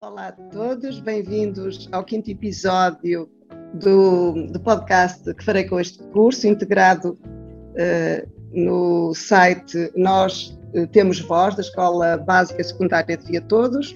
Olá a todos, bem-vindos ao quinto episódio do, do podcast que farei com este curso, integrado uh, no site Nós Temos Voz, da Escola Básica Secundária de Via Todos.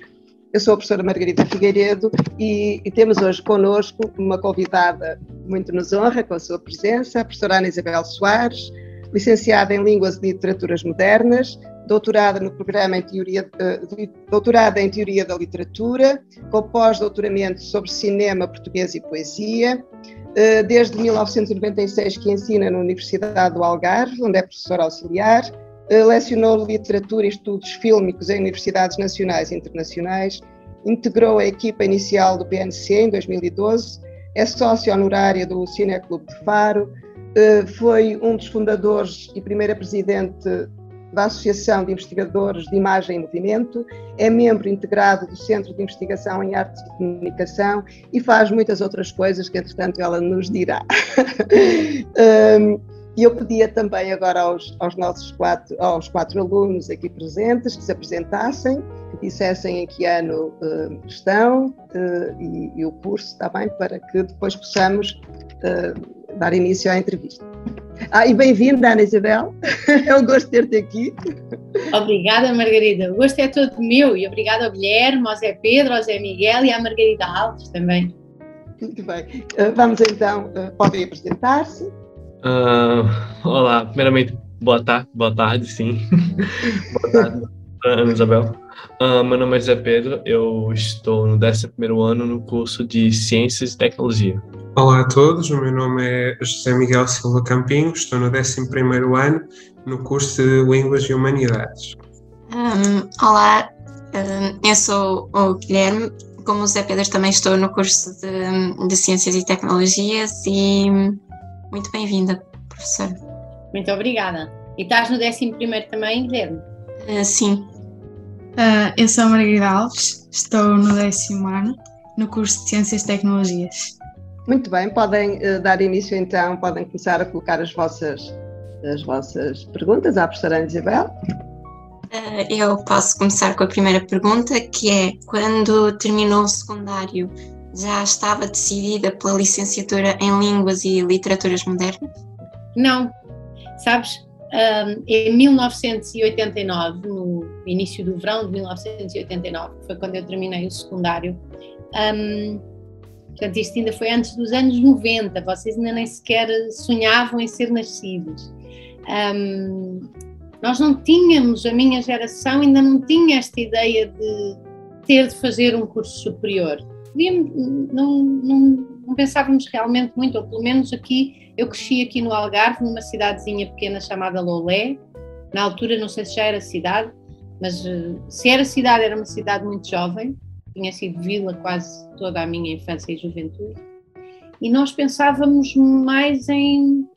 Eu sou a professora Margarida Figueiredo e, e, temos hoje connosco uma convidada muito nos honra com a sua presença, a professora Ana Isabel Soares, licenciada em Línguas e Literaturas Modernas, doutorada no programa em Teoria, uh, doutorada em Teoria da Literatura, com pós-doutoramento sobre cinema português e poesia. Uh, desde 1996 que ensina na Universidade do Algarve, onde é professora auxiliar. Lecionou Literatura e Estudos Fílmicos em Universidades Nacionais e Internacionais. Integrou a equipa inicial do PNC em 2012. É sócia honorária do Cineclube de Faro. Foi um dos fundadores e primeira presidente da Associação de Investigadores de Imagem e Movimento, é membro integrado do Centro de Investigação em Artes e Comunicação e faz muitas outras coisas que, entretanto, ela nos dirá. E eu pedia também agora aos, aos, nossos quatro, aos quatro alunos aqui presentes que se apresentassem, que dissessem em que ano uh, estão uh, e, e, o curso, está bem, para que depois possamos uh, dar início à entrevista. Ah, e bem-vinda, Ana Isabel. É um gosto ter-te aqui. Obrigada, Margarida. O gosto é todo meu e obrigada ao Guilherme, ao Zé Pedro, ao Zé Miguel e à Margarida Alves também. Muito bem. Vamos então, podem apresentar-se. Uh, olá, primeiramente, boa tarde, boa tarde, sim. boa tarde, Ana Isabel. Uh, meu nome é Zé Pedro, eu estou no 11 ano no curso de Ciências e Tecnologia. Olá a todos, o meu nome é José Miguel Silva Campinho, estou no 11 ano no curso de Línguas e Humanidades. Um, olá, um, eu sou o Guilherme, como o Zé Pedro também estou no curso de, de Ciências e Tecnologias e muito bem-vinda, professora. Muito obrigada. E estás no 11 também, Guilherme? Uh, sim. Uh, eu sou a Margarida Alves, estou no décimo ano, no curso de Ciências e Tecnologias. Muito bem, podem uh, dar início então, podem começar a colocar as vossas, as vossas perguntas à professora Ana Isabel. Uh, eu posso começar com a primeira pergunta, que é: quando terminou o secundário, já estava decidida pela licenciatura em Línguas e Literaturas Modernas? Não. Sabes, um, em 1989, no início do verão de 1989, que foi quando eu terminei o secundário, um, Portanto, isto ainda foi antes dos anos 90, vocês ainda nem sequer sonhavam em ser nascidos. Um, nós não tínhamos, a minha geração ainda não tinha esta ideia de ter de fazer um curso superior. Podíamos, não, não, não pensávamos realmente muito, ou pelo menos aqui, eu cresci aqui no Algarve, numa cidadezinha pequena chamada Lolé. Na altura, não sei se já era cidade, mas eh, se era cidade, era uma cidade muito jovem. Tinha sido vila quase toda a minha infância e juventude, e nós pensávamos mais em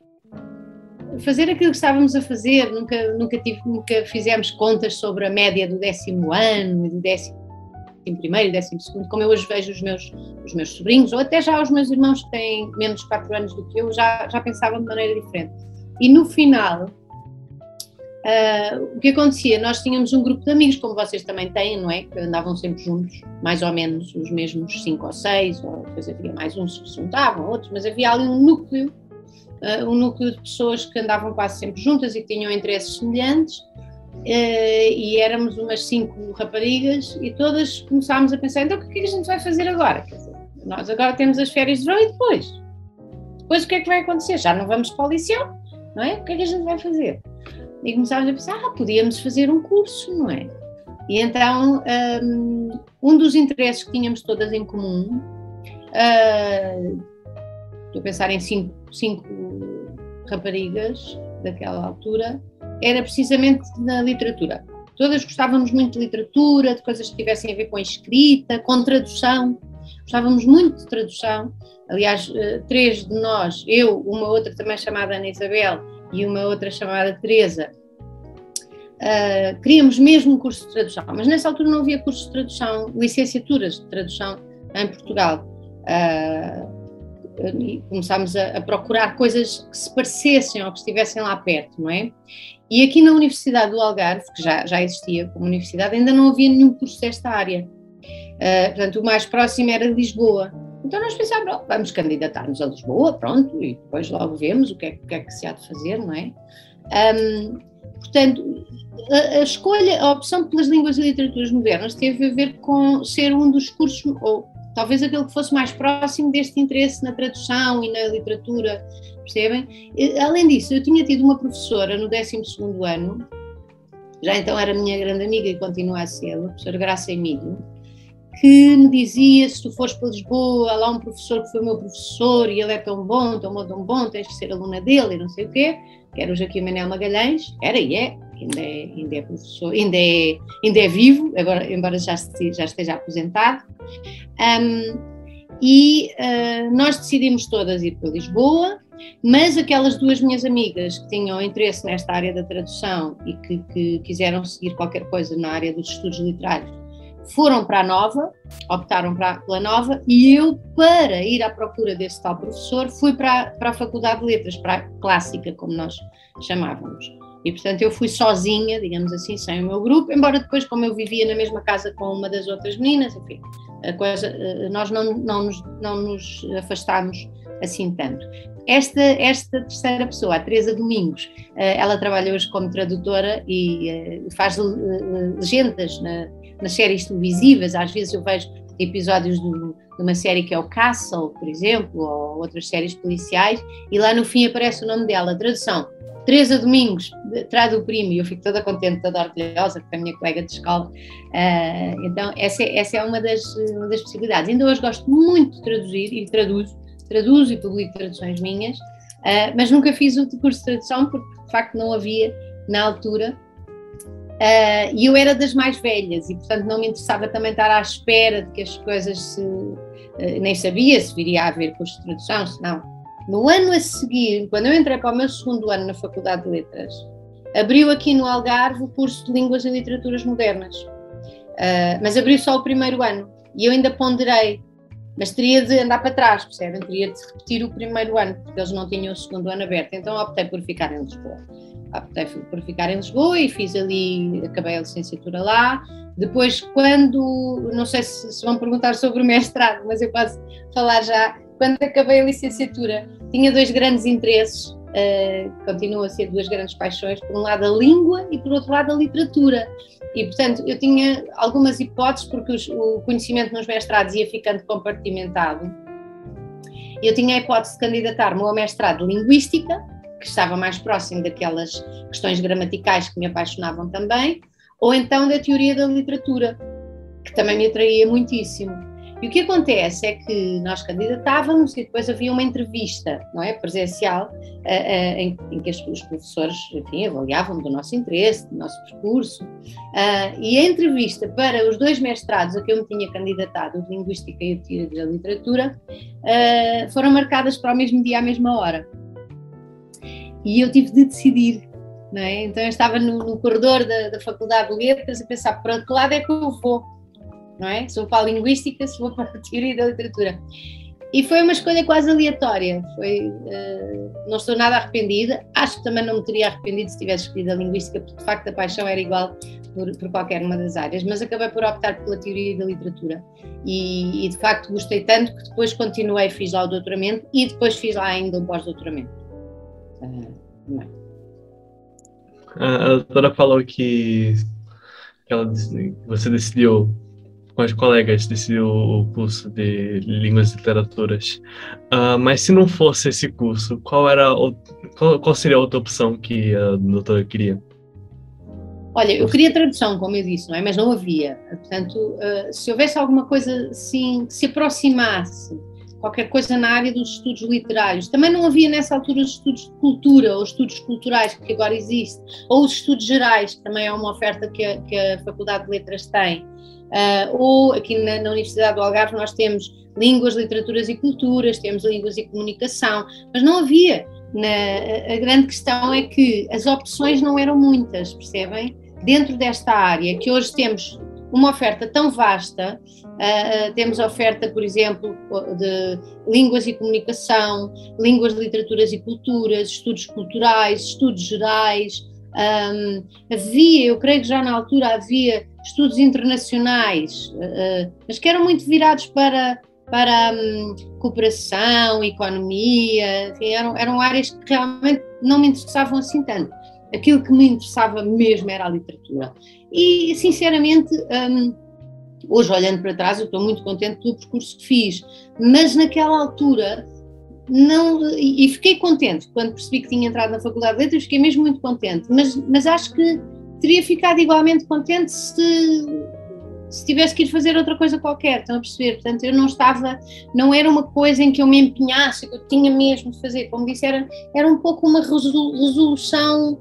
fazer aquilo que estávamos a fazer, nunca, nunca, tive, nunca fizemos contas sobre a média do décimo ano, do décimo primeiro, décimo segundo, como eu hoje vejo os meus, os meus sobrinhos, ou até já os meus irmãos que têm menos de 4 anos do que eu, já, já pensavam de maneira diferente. E no final, Uh, o que acontecia? Nós tínhamos um grupo de amigos, como vocês também têm, não é? Que andavam sempre juntos, mais ou menos os mesmos cinco ou seis, ou depois havia mais uns que se juntavam, outros, mas havia ali um núcleo, uh, um núcleo de pessoas que andavam quase sempre juntas e tinham interesses semelhantes, e éramos umas cinco raparigas, e todas começámos a pensar: então o que é que a gente vai fazer agora? Dizer, nós agora temos as férias de verão e depois? Depois o que é que vai acontecer? Já não vamos para o liceu, não é? O que é que a gente vai fazer? e começámos a pensar, ah, podíamos fazer um curso, não é? E então, um, um dos interesses que tínhamos todas em comum, uh, estou a pensar em cinco, cinco raparigas daquela altura, era precisamente na literatura. Todas gostávamos muito de literatura, de coisas que tivessem a ver com a escrita, com tradução. Gostávamos muito de tradução. Aliás, uh, três de nós, eu, uma outra também chamada Ana Isabel, e uma outra chamada Teresa, uh, queríamos mesmo um curso de tradução, mas nessa altura não havia curso de tradução, licenciaturas de tradução em Portugal. Uh, começámos a, a, procurar coisas que se parecessem ou que estivessem lá perto, não é? E aqui na Universidade do Algarve, que já, já existia como universidade, ainda não havia nenhum curso desta área. Uh, portanto, o mais próximo era Lisboa. Então nós pensávamos, vamos candidatar-nos a Lisboa, pronto, e depois logo vemos o que é, o que, é que se há de fazer, não é? Um, portanto, a, a, escolha, a opção pelas línguas e literaturas modernas teve a ver com ser um dos cursos, ou talvez aquele que fosse mais próximo deste interesse na tradução e na literatura, percebem? Além disso, eu tinha tido uma professora no 12 ano, já então era minha grande amiga e continua a ser, a professora Graça Emílio, que me dizia: se tu fores para Lisboa, há lá um professor que foi meu professor e ele é tão bom, tão bom, tão bom, tens que ser aluna dele e não sei o quê, que era o Joaquim Manel Magalhães, era e é, ainda é, ainda é professor, ainda é, ainda é vivo, agora, embora já, já esteja aposentado. Um, e uh, nós decidimos todas ir para Lisboa, mas aquelas duas minhas amigas que tinham interesse nesta área da tradução e que, que quiseram seguir qualquer coisa na área dos estudos literários foram para a Nova, optaram para, pela Nova, e eu, para ir à procura desse tal professor, fui para, para a Faculdade de Letras, para a Clássica, como nós chamávamos. E, portanto, eu fui sozinha, digamos assim, sem o meu grupo, embora depois, como eu vivia na mesma casa com uma das outras meninas, enfim, a coisa, eh, nós não, não, nos, não nos afastámos assim tanto. Esta, esta terceira pessoa, a Teresa Domingos, eh, ela trabalha hoje como tradutora e eh, faz legendas na, nas séries televisivas, às vezes eu vejo episódios de uma série que é o Castle, por exemplo, ou outras séries policiais, e lá no fim aparece o nome dela, tradução. Teresa Domingos, traz o primo, e eu fico toda contente, toda orgulhosa, porque é a minha colega de escola. Então, essa, é, essa é uma das, uma das possibilidades. Ainda hoje gosto muito de traduzir, e traduzo, traduzo e publico traduções minhas, uh, mas nunca fiz o curso de tradução, porque de facto não havia na altura Uh, e eu era das mais velhas e, portanto, não me interessava também estar à espera de que as coisas se. Uh, nem sabia se viria a haver curso de tradução, se não. No ano a seguir, quando eu entrei para o meu segundo ano na Faculdade de Letras, abriu aqui no Algarve o curso de Línguas e Literaturas Modernas. Uh, mas abriu só o primeiro ano e eu ainda ponderei, mas teria de andar para trás, percebem? Teria de repetir o primeiro ano, porque eles não tinham o segundo ano aberto, então optei por ficar em Lisboa optei por ficar em Lisboa e fiz ali, acabei a licenciatura lá. Depois, quando, não sei se, se vão perguntar sobre o mestrado, mas eu posso falar já. Quando acabei a licenciatura, tinha dois grandes interesses, uh, continuam a ser duas grandes paixões: por um lado a língua e por outro lado a literatura. E, portanto, eu tinha algumas hipóteses, porque os, o conhecimento nos mestrados ia ficando compartimentado. Eu tinha a hipótese de candidatar-me ao mestrado de Linguística, que estava mais próximo daquelas questões gramaticais que me apaixonavam também, ou então da teoria da literatura, que também me atraía muitíssimo. E o que acontece é que nós candidatávamos e depois havia uma entrevista, não é, presencial, uh, uh, em, que os, professores, enfim, avaliavam do nosso interesse, do nosso percurso, uh, e a entrevista para os dois mestrados a que eu me tinha candidatado, o de Linguística e Teoria da Literatura, foram marcadas para o mesmo dia, à mesma hora e eu tive de decidir. É? Então eu estava no, no corredor da, da, Faculdade de Letras a pensar para que lado é que eu vou, não é? Se vou para a Linguística, vou para a Teoria da Literatura. E foi uma escolha quase aleatória, foi, uh, não estou nada arrependida, acho que também não me teria arrependido se tivesse escolhido a Linguística, porque de facto a paixão era igual por, por qualquer uma das áreas, mas acabei por optar pela Teoria da Literatura e, e de facto gostei tanto que depois continuei, fiz lá o doutoramento e depois fiz lá ainda um pós-doutoramento. A doutora falou que ela, você decidiu, com as colegas, decidiu o curso de Línguas e Literaturas. Uh, mas se não fosse esse curso, qual, era o, qual, qual seria a outra opção que a doutora queria? Olha, eu queria tradução, como eu disse, não é? Mas não havia. Portanto, uh, se houvesse alguma coisa assim que se aproximasse qualquer coisa na área dos estudos literários. Também não havia nessa altura os estudos de cultura ou estudos culturais que agora existe, ou os estudos gerais, que também é uma oferta que a, que a Faculdade de Letras tem. Uh, ou aqui na, na, Universidade do Algarve nós temos línguas, literaturas e culturas, temos línguas e comunicação, mas não havia. Na, a grande questão é que as opções não eram muitas, percebem? dentro desta área, que hoje temos uma oferta tão vasta, uh, temos oferta, por exemplo, de línguas e comunicação, línguas, literaturas e culturas, estudos culturais, estudos gerais. Um, havia, eu creio que já na altura havia estudos internacionais, uh, mas que eram muito virados para, para um, cooperação, economia, enfim, eram, eram áreas que realmente não me interessavam assim tanto. Aquilo que me interessava mesmo era a literatura. E, sinceramente, um, hoje olhando para trás, eu estou muito contente pelo percurso que fiz, mas naquela altura não e fiquei contente quando percebi que tinha entrado na Faculdade de Letras, fiquei mesmo muito contente, mas, mas acho que teria ficado igualmente contente se, se tivesse que ir fazer outra coisa qualquer, estão a perceber? Portanto, eu não estava, não era uma coisa em que eu me empenhasse, que eu tinha mesmo de fazer, como disse, era, era um pouco uma resolução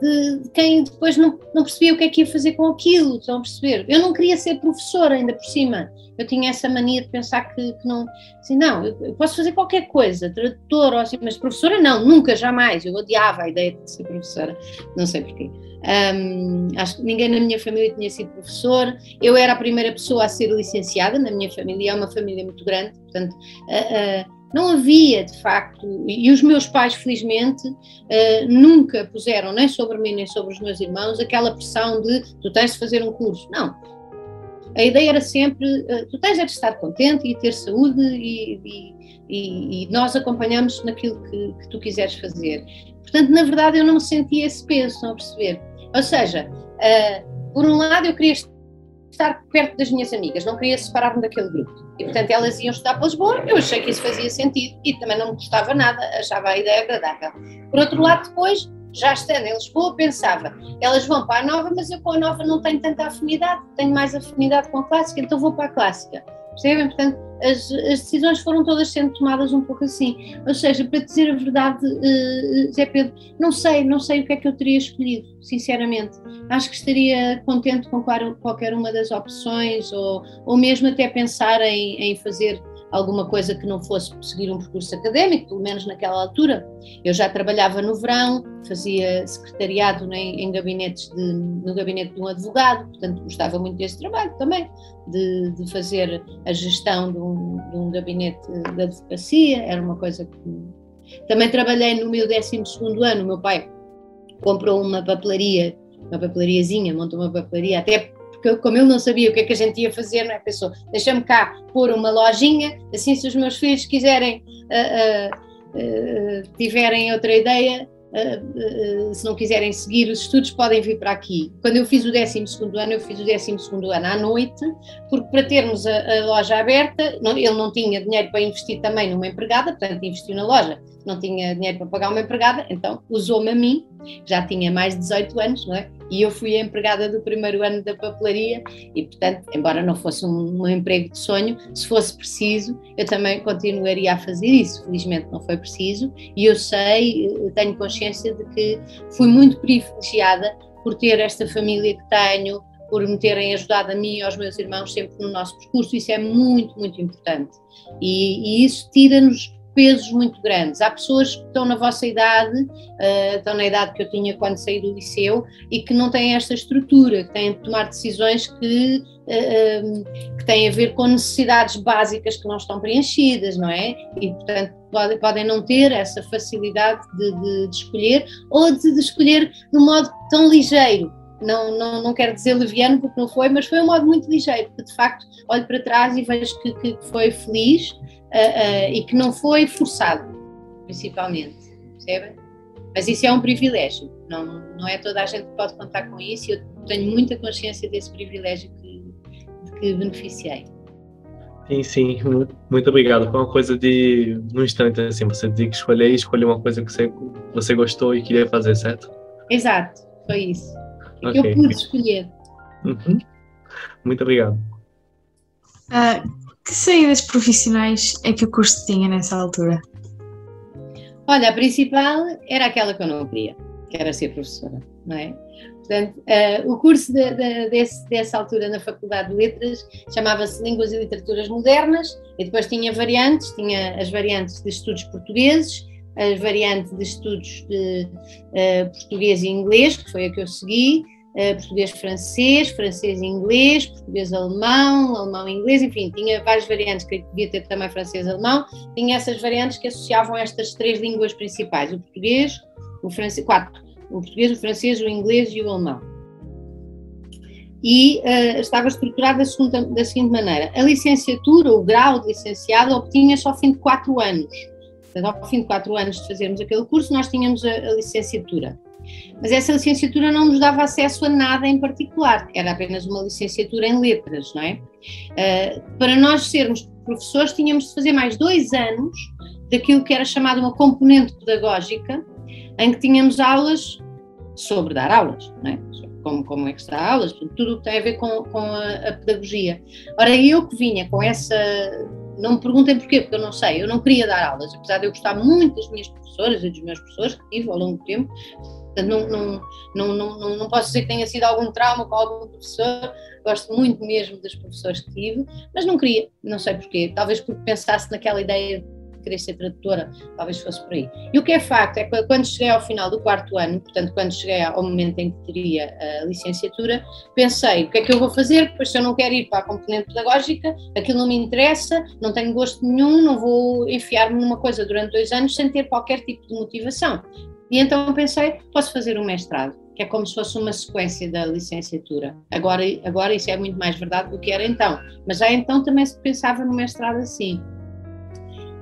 de, quem depois não, não percebia o que é que ia fazer com aquilo, estão a perceber? Eu não queria ser professora ainda por cima, eu tinha essa mania de pensar que, que não, assim, não, eu, eu, posso fazer qualquer coisa, tradutora assim, mas professora não, nunca, jamais, eu odiava a ideia de ser professora, não sei porquê. Um, acho que ninguém na minha família tinha sido professor, eu era a primeira pessoa a ser licenciada na minha família, é uma família muito grande, portanto... Uh, uh, não havia, de facto, e os meus pais, felizmente, uh, nunca puseram, nem sobre mim, nem sobre os meus irmãos, aquela pressão de tu tens de fazer um curso. Não. A ideia era sempre, uh, tu tens de estar contente e ter saúde e, e, e nós acompanhamos naquilo que, que, tu quiseres fazer. Portanto, na verdade, eu não sentia esse peso, estão a perceber? Ou seja, uh, por um lado, eu queria estar perto das minhas amigas, não queria separar-me daquele grupo. E, portanto, elas iam estudar para Lisboa, eu achei que isso fazia sentido e também não me gostava nada, achava a ideia agradável. Por outro lado, depois, já estando em Lisboa, pensava, elas vão para a nova, mas eu com a nova não tenho tanta afinidade, tenho mais afinidade com a clássica, então vou para a clássica. Percebem? Portanto, as, as, decisões foram todas sendo tomadas um pouco assim. Ou seja, para dizer a verdade, uh, Zé Pedro, não sei, não sei o que é que eu teria escolhido, sinceramente. Acho que estaria contente com qualquer uma das opções, ou, ou mesmo até pensar em, em fazer alguma coisa que não fosse seguir um percurso académico, pelo menos naquela altura. Eu já trabalhava no verão, fazia secretariado em, em gabinetes de, no gabinete de um advogado, portanto gostava muito desse trabalho também, de, de fazer a gestão de um, de um, gabinete de advocacia, era uma coisa que... Também trabalhei no meu 12 ano, meu pai comprou uma papelaria, uma papelariazinha, montou uma papelaria, até como ele não sabia o que é que a gente ia fazer, não é? Pensou, deixa-me cá pôr uma lojinha, assim se os meus filhos quiserem, uh, uh, uh, tiverem outra ideia, se não quiserem seguir os estudos, podem vir para aqui. Quando eu fiz o 12 ano, eu fiz o 12 ano à noite, porque para termos a, a loja aberta, não, ele não tinha dinheiro para investir também numa empregada, portanto investiu na loja, não tinha dinheiro para pagar uma empregada, então usou-me a mim, já tinha mais de 18 anos, não é? e eu fui a empregada do primeiro ano da papelaria e, portanto, embora não fosse um, um, emprego de sonho, se fosse preciso, eu também continuaria a fazer isso. Felizmente não foi preciso e eu sei, eu tenho consciência de que fui muito privilegiada por ter esta família que tenho, por me terem ajudado a mim e aos meus irmãos sempre no nosso percurso, isso é muito, muito importante. E, e isso tira-nos pesos muito grandes. Há pessoas que estão na vossa idade, uh, estão na idade que eu tinha quando saí do liceu, e que não têm esta estrutura, que têm de tomar decisões que, uh, que têm a ver com necessidades básicas que não estão preenchidas, não é? E, portanto, podem, podem não ter essa facilidade de, de, de escolher, ou de, de escolher de um modo tão ligeiro não, não, não quero dizer leviano porque não foi, mas foi um modo muito ligeiro, porque de facto olho para trás e vejo que, que foi feliz uh, e que não foi forçado, principalmente, percebem? Mas isso é um privilégio, não, não é toda a gente que pode contar com isso e eu tenho muita consciência desse privilégio que, de que beneficiei. Sim, sim, muito obrigado. Foi uma coisa de, num instante, assim, você tem que escolher e escolher uma coisa que você, você gostou e queria fazer, certo? Exato, foi isso. Okay. eu pude escolher. Uhum. Muito obrigado. Uh, que saídas profissionais é que o curso tinha nessa altura? Olha, a principal era aquela que eu não queria, que era ser professora, não é? Portanto, uh, o curso de, de, desse, dessa altura na Faculdade de Letras chamava-se Línguas e Literaturas Modernas e depois tinha variantes, tinha as variantes de estudos portugueses, as variantes de estudos de uh, português e inglês, que foi a que eu segui, português-francês, francês-inglês, português-alemão, alemão-inglês, enfim, tinha várias variantes, que podia ter também francês-alemão, tinha essas variantes que associavam estas três línguas principais, o português, o francês, quatro, o português, o francês, o inglês e o alemão. E uh, estava estruturada da seguinte maneira: a licenciatura, o grau de licenciado, obtinha-se ao fim de quatro anos. Portanto, ao fim de quatro anos de fazermos aquele curso, nós tínhamos a, a licenciatura. Mas essa licenciatura não nos dava acesso a nada em particular, era apenas uma licenciatura em letras, não é? Uh, para nós sermos professores, tínhamos de fazer mais dois anos daquilo que era chamado uma componente pedagógica, em que tínhamos aulas sobre dar aulas, não é? Como, como é que se dá aulas, tudo o que tem a ver com, com a, a pedagogia. Ora, eu que vinha com essa não me perguntem porquê, porque eu não sei. Eu não queria dar aulas, apesar de eu gostar muito das minhas professoras e dos meus professores que tive ao longo do tempo. Não, não, não, não, não posso dizer que tenha sido algum trauma com algum professor, gosto muito mesmo dos professores que tive, mas não queria, não sei porquê. Talvez porque pensasse naquela ideia querer ser tradutora, talvez fosse por aí. E o que é facto é que quando cheguei ao final do quarto ano, portanto, quando cheguei ao momento em que teria a licenciatura, pensei: o que é que eu vou fazer? Pois se eu não quero ir para a componente pedagógica, aquilo não me interessa, não tenho gosto nenhum, não vou enfiar-me numa coisa durante dois anos sem ter qualquer tipo de motivação. E então pensei: posso fazer um mestrado que é como se fosse uma sequência da licenciatura. Agora, agora isso é muito mais verdade do que era então, mas já então também se pensava no mestrado assim.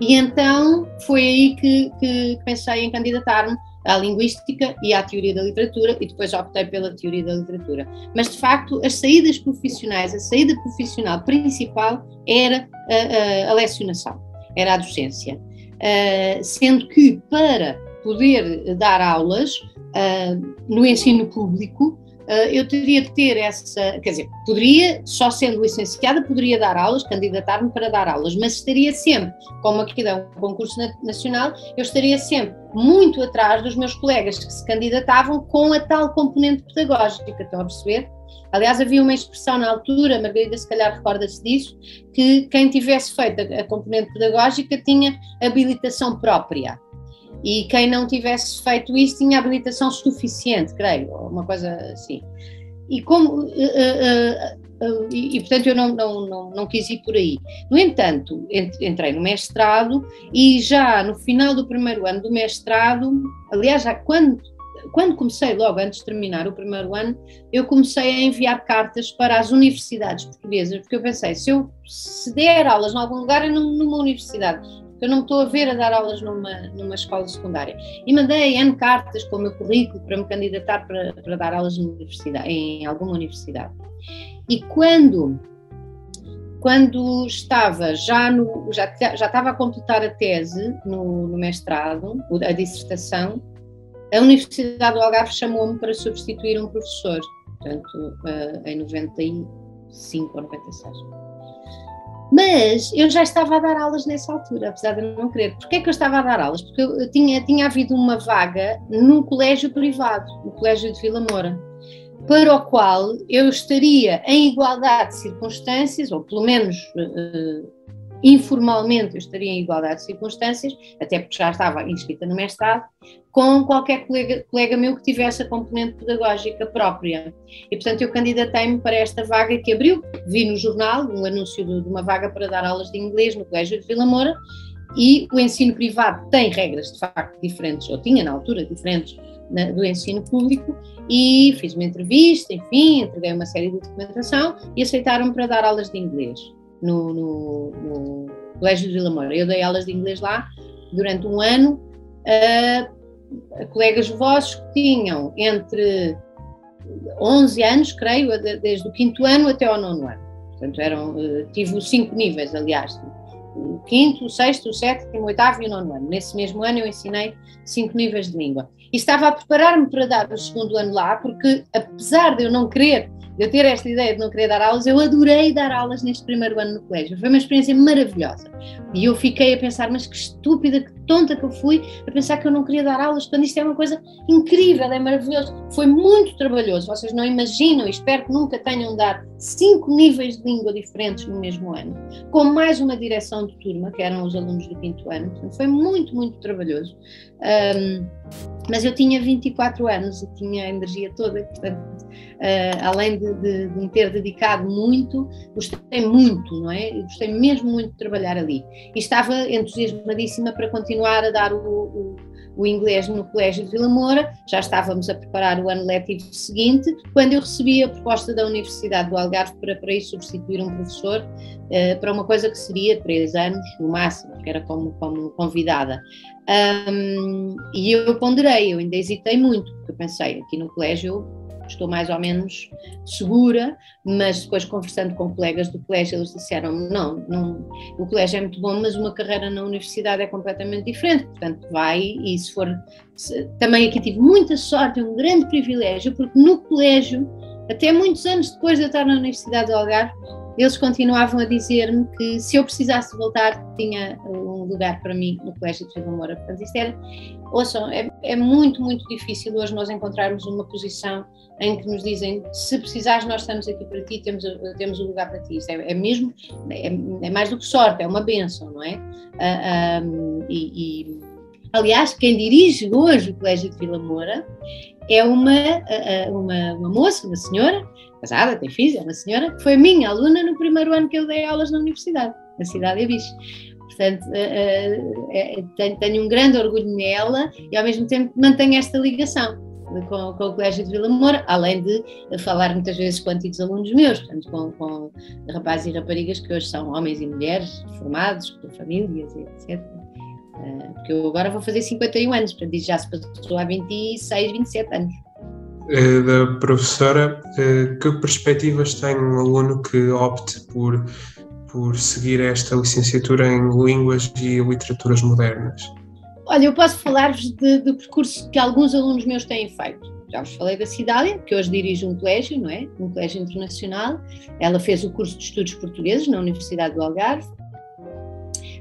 E então foi aí que, que pensei em candidatar-me à linguística e à teoria da literatura e depois optei pela teoria da literatura. Mas de facto, as saídas profissionais, a saída profissional principal era a, a, a lecionação, era a docência. Uh, sendo que para poder dar aulas uh, no ensino público, ah, eu teria de ter essa, quer dizer, poderia, só sendo licenciada, poderia dar aulas, candidatar-me para dar aulas, mas estaria sempre, como aqui dá um concurso nacional, eu estaria sempre muito atrás dos meus colegas que se candidatavam com a tal componente pedagógica, estão a perceber? Aliás, havia uma expressão na altura, Margarida se calhar recorda-se disso, que quem tivesse feito a componente pedagógica tinha habilitação própria e quem não tivesse feito isso tinha habilitação suficiente, creio, uma coisa assim. E como uh, uh, uh, e, e, portanto eu não, não, não, não quis ir por aí. No entanto, entrei no mestrado e já no final do primeiro ano do mestrado, aliás, já quando quando comecei, logo antes de terminar o primeiro ano, eu comecei a enviar cartas para as universidades portuguesas, porque eu pensei, se eu se der aulas em algum lugar, é numa universidade eu não estou a ver a dar aulas numa, numa escola secundária. E mandei N cartas com o meu currículo para me candidatar para, para dar aulas universidade, em alguma universidade. E quando, quando estava já, no, já, já estava a completar a tese no, no mestrado, a dissertação, a Universidade do Algarve chamou-me para substituir um professor, portanto, eh, em 95 ou 96. Mas eu já estava a dar aulas nessa altura, apesar de não querer. Porquê é que eu estava a dar aulas? Porque eu tinha, tinha havido uma vaga num colégio privado, no Colégio de Vila Moura, para o qual eu estaria em igualdade de circunstâncias, ou pelo menos uh, informalmente eu estaria em igualdade de circunstâncias, até porque já estava inscrita no mestrado, com qualquer colega, colega meu que tivesse a componente pedagógica própria. E, portanto, eu candidatei-me para esta vaga que abriu, vi no jornal um anúncio de, uma vaga para dar aulas de inglês no Colégio de Vila Moura, e o ensino privado tem regras de facto diferentes, ou tinha na altura diferentes na, do ensino público, e fiz uma entrevista, enfim, entreguei uma série de documentação e aceitaram-me para dar aulas de inglês no, no, no Colégio de Vila Moura. Eu dei aulas de inglês lá durante um ano a, a colegas vossos que tinham entre 11 anos, creio, desde o quinto ano até ao nono ano. Portanto, eram, eh, tive cinco níveis, aliás, o quinto, o sexto, o sétimo, o oitavo e o nono ano. Nesse mesmo ano eu ensinei cinco níveis de língua. E estava a preparar-me para dar o segundo ano lá, porque apesar de eu não querer de eu ter esta ideia de não querer dar aulas, eu adorei dar aulas neste primeiro ano no colégio. Foi uma experiência maravilhosa. E eu fiquei a pensar, mas que estúpida que tonta que eu fui a pensar que eu não queria dar aulas, quando isto é uma coisa incrível, é maravilhoso. Foi muito trabalhoso, vocês não imaginam, espero que nunca tenham dado cinco níveis de língua diferentes no mesmo ano, com mais uma direção de turma, que eram os alunos do quinto ano, portanto, foi muito, muito trabalhoso. Um, mas eu tinha 24 anos e tinha a energia toda, portanto, uh, além de, de, de, me ter dedicado muito, gostei muito, não é? Gostei mesmo muito de trabalhar ali. E estava entusiasmadíssima para continuar a dar o, o o inglês no Colégio de Vila Moura, já estávamos a preparar o ano letivo seguinte, quando eu recebi a proposta da Universidade do Algarve para, para ir substituir um professor uh, para uma coisa que seria três anos, no máximo, que era como, como convidada. Um, e eu ponderei, eu ainda hesitei muito, porque eu pensei, aqui no colégio estou mais ou menos segura, mas depois conversando com colegas do colégio, eles disseram não, não, o colégio é muito bom, mas uma carreira na universidade é completamente diferente, portanto vai e se for, se, também aqui tive muita sorte, um grande privilégio, porque no colégio, até muitos anos depois de eu estar na Universidade do Algarve, eles continuavam a dizer-me que se eu precisasse voltar, tinha um lugar para mim no Colégio de Vila Moura. Portanto, isto era, ouçam, é, é muito, muito difícil hoje nós encontrarmos uma posição em que nos dizem se precisares nós estamos aqui para ti, temos, temos um lugar para ti. Isso é, é mesmo, é, é, mais do que sorte, é uma bênção, não é? Ah, e, e, aliás, quem dirige hoje o Colégio de Vila Moura é uma, uma, uma moça, uma senhora, casada, tem filhos, é uma senhora, foi minha aluna no primeiro ano que eu dei aulas na universidade, na cidade de Abiche. Portanto, tenho, tenho um grande orgulho nela e ao mesmo tempo mantenho esta ligação com, com, o Colégio de Vila Moura, além de falar muitas vezes com antigos alunos meus, portanto, com, com rapazes e raparigas que hoje são homens e mulheres, formados, com famílias, etc. Uh, porque eu agora vou fazer 51 anos, portanto, já se passou há 26, 27 anos. Uh, da professora, uh, que perspectivas tem um aluno que opte por, por seguir esta licenciatura em Línguas e Literaturas Modernas? Olha, eu posso falar-vos do percurso que alguns alunos meus têm feito. Já vos falei da Cidália, que hoje dirige um colégio, não é? Um colégio internacional. Ela fez o curso de Estudos Portugueses na Universidade do Algarve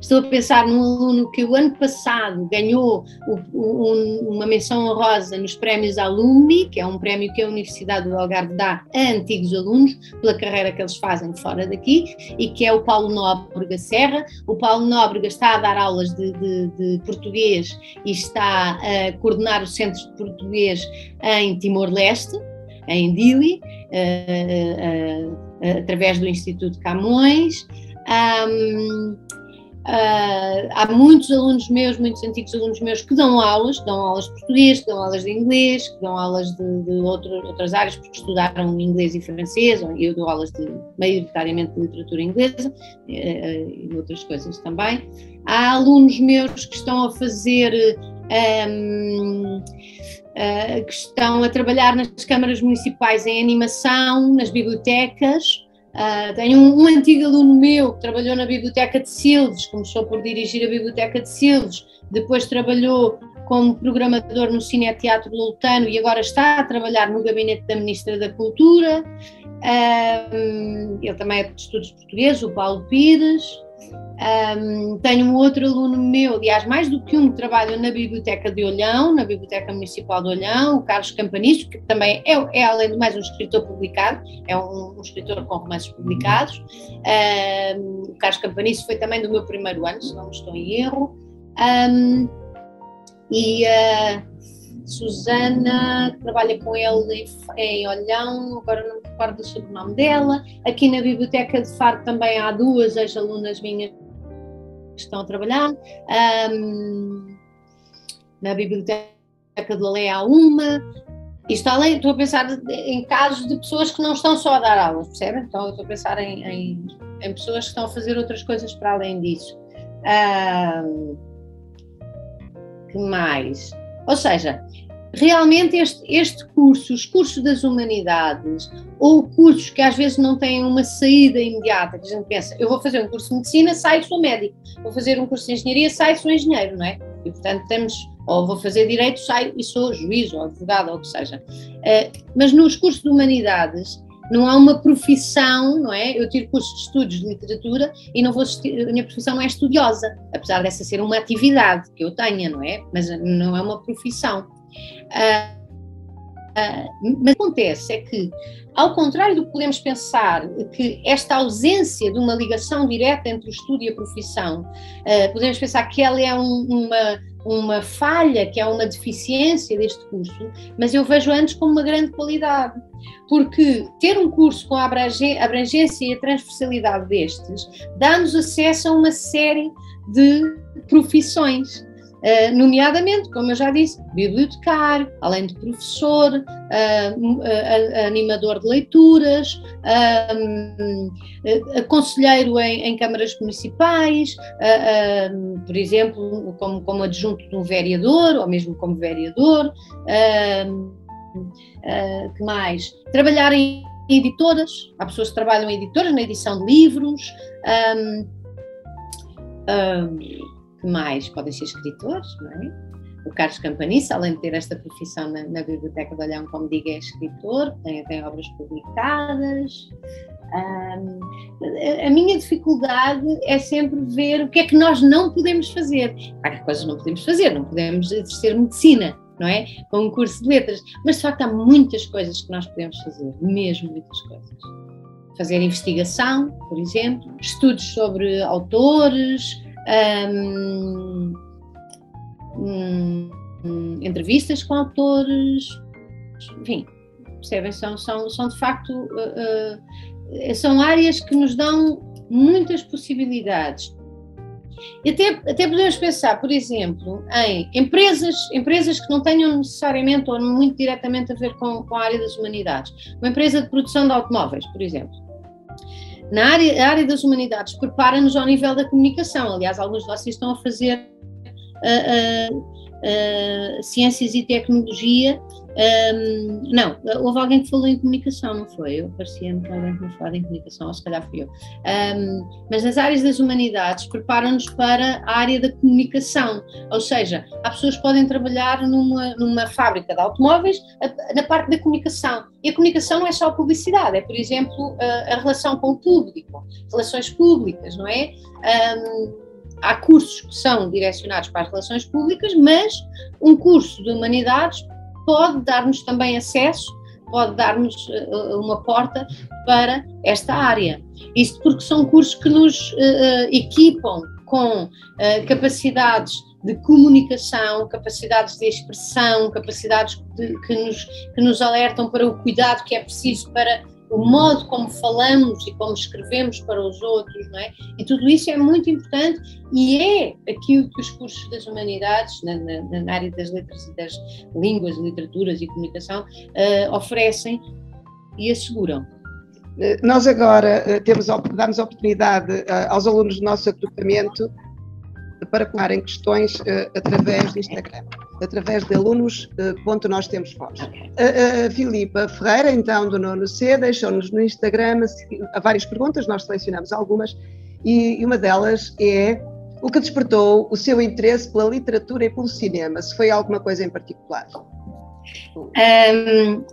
Estou a pensar num aluno que o ano passado ganhou o, um, uma menção honrosa nos prémios Alumni, que é um prémio que a Universidade do Algarve dá a antigos alunos pela carreira que eles fazem fora daqui, e que é o Paulo Nóbrega Serra. O Paulo Nóbrega está a dar aulas de, de, de português e está a coordenar o Centro de Português em Timor-Leste, em Dili, uh, uh, uh, através do Instituto Camões. Um, Uh, há muitos alunos meus, muitos antigos alunos meus que dão aulas, dão aulas de português, que dão aulas de inglês, que dão aulas de, de outro, outras áreas porque estudaram inglês e francês, eu dou aulas de, maioritariamente de literatura inglesa uh, e outras coisas também. Há alunos meus que estão a fazer, um, uh, ah, que estão a trabalhar nas câmaras municipais em animação, nas bibliotecas, Uh, tenho um, um, antigo aluno meu que trabalhou na Biblioteca de Silves, começou por dirigir a Biblioteca de Silves, depois trabalhou como programador no Cine Teatro Lutano e agora está a trabalhar no gabinete da Ministra da Cultura. Uh, ele também é de estudos portugueses, o Paulo Pires. Um, tenho um outro aluno meu, aliás, mais do que um, que trabalha na Biblioteca de Olhão, na Biblioteca Municipal de Olhão, o Carlos Campanisto, que também é, é além de mais um escritor publicado, é um, um escritor com romances publicados. Um, o Carlos Campanisto foi também do meu primeiro ano, se não estou em erro. e uh, Susana, trabalha com ele em, Olhão, agora não me recordo o sobrenome dela. Aqui na Biblioteca de Faro também há duas ex-alunas minhas estão a trabalhar. Um, na biblioteca do Alé há uma. Isto além, estou a pensar em casos de pessoas que não estão só a dar aulas, percebem? Então, estou a pensar em, em, em, pessoas que estão a fazer outras coisas para além disso. Um, que mais? Ou seja, realmente este, este curso, os cursos das humanidades, ou cursos que às vezes não têm uma saída imediata, que a gente pensa, eu vou fazer um curso de medicina, saio, sou médico, vou fazer um curso de engenharia, saio, sou engenheiro, não é? E portanto temos, ou vou fazer direito, saio e sou juiz ou advogado ou o que seja. Uh, mas nos cursos de humanidades, não há uma profissão, não é? Eu tiro cursos de estudos de literatura e não vou a minha profissão é estudiosa, apesar dessa ser uma atividade que eu tenha, não é? Mas não é uma profissão. Uh, uh, mas o que acontece é que, ao contrário do que podemos pensar, que esta ausência de uma ligação direta entre o estudo e a profissão, uh, podemos pensar que ela é um, uma uma falha, que é uma deficiência deste curso, mas eu vejo antes como uma grande qualidade. Porque ter um curso com a abrangência e a transversalidade destes dá-nos acesso a uma série de profissões. Uh, nomeadamente, como eu já disse, bibliotecário, além de professor, uh, uh, animador de leituras, conselheiro em, em, câmaras municipais, por exemplo, como, como, adjunto de um vereador, ou mesmo como vereador. que mais? Trabalhar em editoras, há pessoas que trabalham em editoras, na edição de livros. Um, um, que mais podem ser escritores, não é? O Carlos Campanice, além de ter esta profissão na, na Biblioteca de Olhão, como digo, é escritor, tem, tem obras publicadas. Um, a, minha dificuldade é sempre ver o que é que nós não podemos fazer. Há coisas não podemos fazer, não podemos exercer medicina, não é? Com um curso de letras, mas de facto há muitas coisas que nós podemos fazer, mesmo muitas coisas. Fazer investigação, por exemplo, estudos sobre autores, um, um, entrevistas com autores, enfim, percebem? São, são, são de facto uh, uh, são áreas que nos dão muitas possibilidades. E até, até podemos pensar, por exemplo, em empresas, empresas que não tenham necessariamente ou muito diretamente a ver com, com a área das humanidades. Uma empresa de produção de automóveis, por exemplo na área, área das humanidades prepara-nos ao nível da comunicação. Aliás, alguns de vocês estão a fazer uh, uh, uh, ciências e tecnologia um, não, houve alguém que falou em comunicação, não foi? Eu parecia-me que alguém me falava em comunicação, ou se calhar fui eu. Um, mas nas áreas das humanidades preparam-nos para a área da comunicação, ou seja, há pessoas que podem trabalhar numa, numa fábrica de automóveis na parte da comunicação. E a comunicação não é só a publicidade, é, por exemplo, a, a relação com o público, relações públicas, não é? Um, há cursos que são direcionados para as relações públicas, mas um curso de humanidades pode dar-nos também acesso, pode dar-nos uh, uma porta para esta área. Isso porque são cursos que nos uh, equipam com capacidades de comunicação, capacidades de expressão, capacidades de, que, nos, que nos alertam para o cuidado que é preciso para o modo como falamos e como escrevemos para os outros, não é? E tudo isso é muito importante e é aquilo que os cursos das humanidades, na, na, na área das letras e das línguas, literaturas e comunicação, uh, oferecem e asseguram. Eh, nós agora uh, temos, damos oportunidade aos alunos do nosso agrupamento para colocarem questões através do Instagram através de alunos ponto nós temos voz. A, a Filipa Ferreira, então, do nono C, deixou-nos no Instagram várias perguntas, nós selecionamos algumas, e, e uma delas é o que despertou o seu interesse pela literatura e pelo cinema, se foi alguma coisa em particular? Um,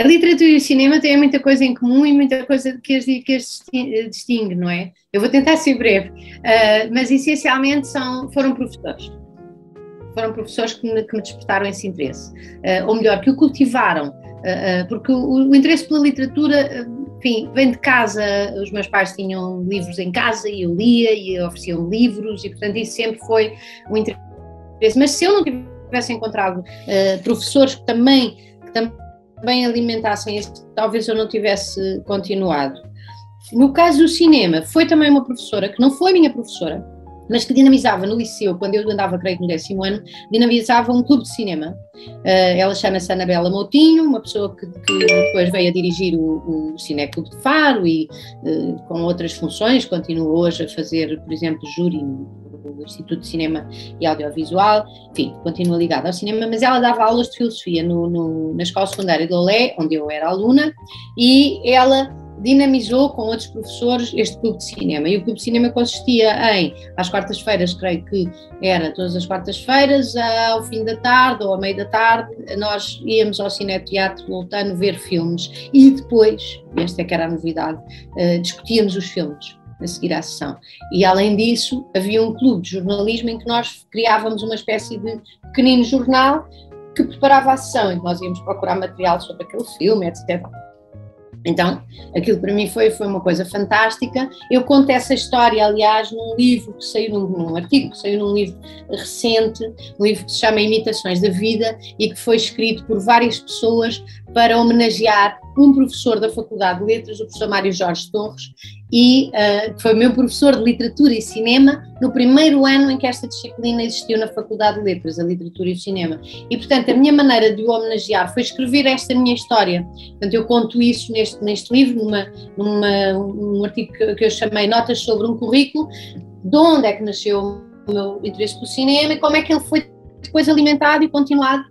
a literatura e o cinema têm muita coisa em comum e muita coisa que as, que as distingue, não é? Eu vou tentar ser breve, uh, mas essencialmente são, foram professores foram professores que me, que me despertaram esse interesse, uh, ou melhor, que o cultivaram, uh, porque o, o, interesse pela literatura, enfim, vem de casa, os meus pais tinham livros em casa e eu lia e ofereciam livros e, portanto, isso sempre foi um interesse. Mas se eu não tivesse encontrado professores que também, que também alimentassem isso, talvez eu não tivesse continuado. No caso do cinema, foi também uma professora que não foi minha professora, mas que dinamizava no liceu, quando eu andava, creio no décimo ano, dinamizava um clube de cinema. Uh, ela chama-se Anabela Moutinho, uma pessoa que, que, depois veio a dirigir o, o Cineclube de Faro e uh, com outras funções, continua hoje a fazer, por exemplo, júri no Instituto de Cinema e Audiovisual, enfim, continua ligada ao cinema, mas ela dava aulas de filosofia no, no, na escola secundária de Olé, onde eu era aluna, e ela dinamizou com outros professores este clube de cinema. E o clube de cinema consistia em, às quartas-feiras, creio que era todas as quartas-feiras, ao fim da tarde ou ao meio da tarde, nós íamos ao Cineteatro Loutano ver filmes. E depois, esta é que era a novidade, uh, discutíamos os filmes a seguir à sessão. E além disso, havia um clube de jornalismo em que nós criávamos uma espécie de pequenino jornal que preparava a sessão, em que nós íamos procurar material sobre aquele filme, etc. Então, aquilo para mim foi, foi uma coisa fantástica. Eu conto essa história, aliás, num livro que saiu, num, num, artigo que saiu num livro recente, um livro que se chama Imitações da Vida e que foi escrito por várias pessoas para homenagear um professor da Faculdade de Letras, o professor Mário Jorge Torres, e uh, que foi meu professor de literatura e cinema no primeiro ano em que esta disciplina existiu na Faculdade de Letras, a literatura e o cinema. E, portanto, a minha maneira de o homenagear foi escrever esta minha história. Portanto, eu conto isso neste, neste livro, numa, numa, num artigo que eu chamei Notas sobre um Currículo, de onde é que nasceu o meu interesse pelo cinema e como é que ele foi depois alimentado e continuado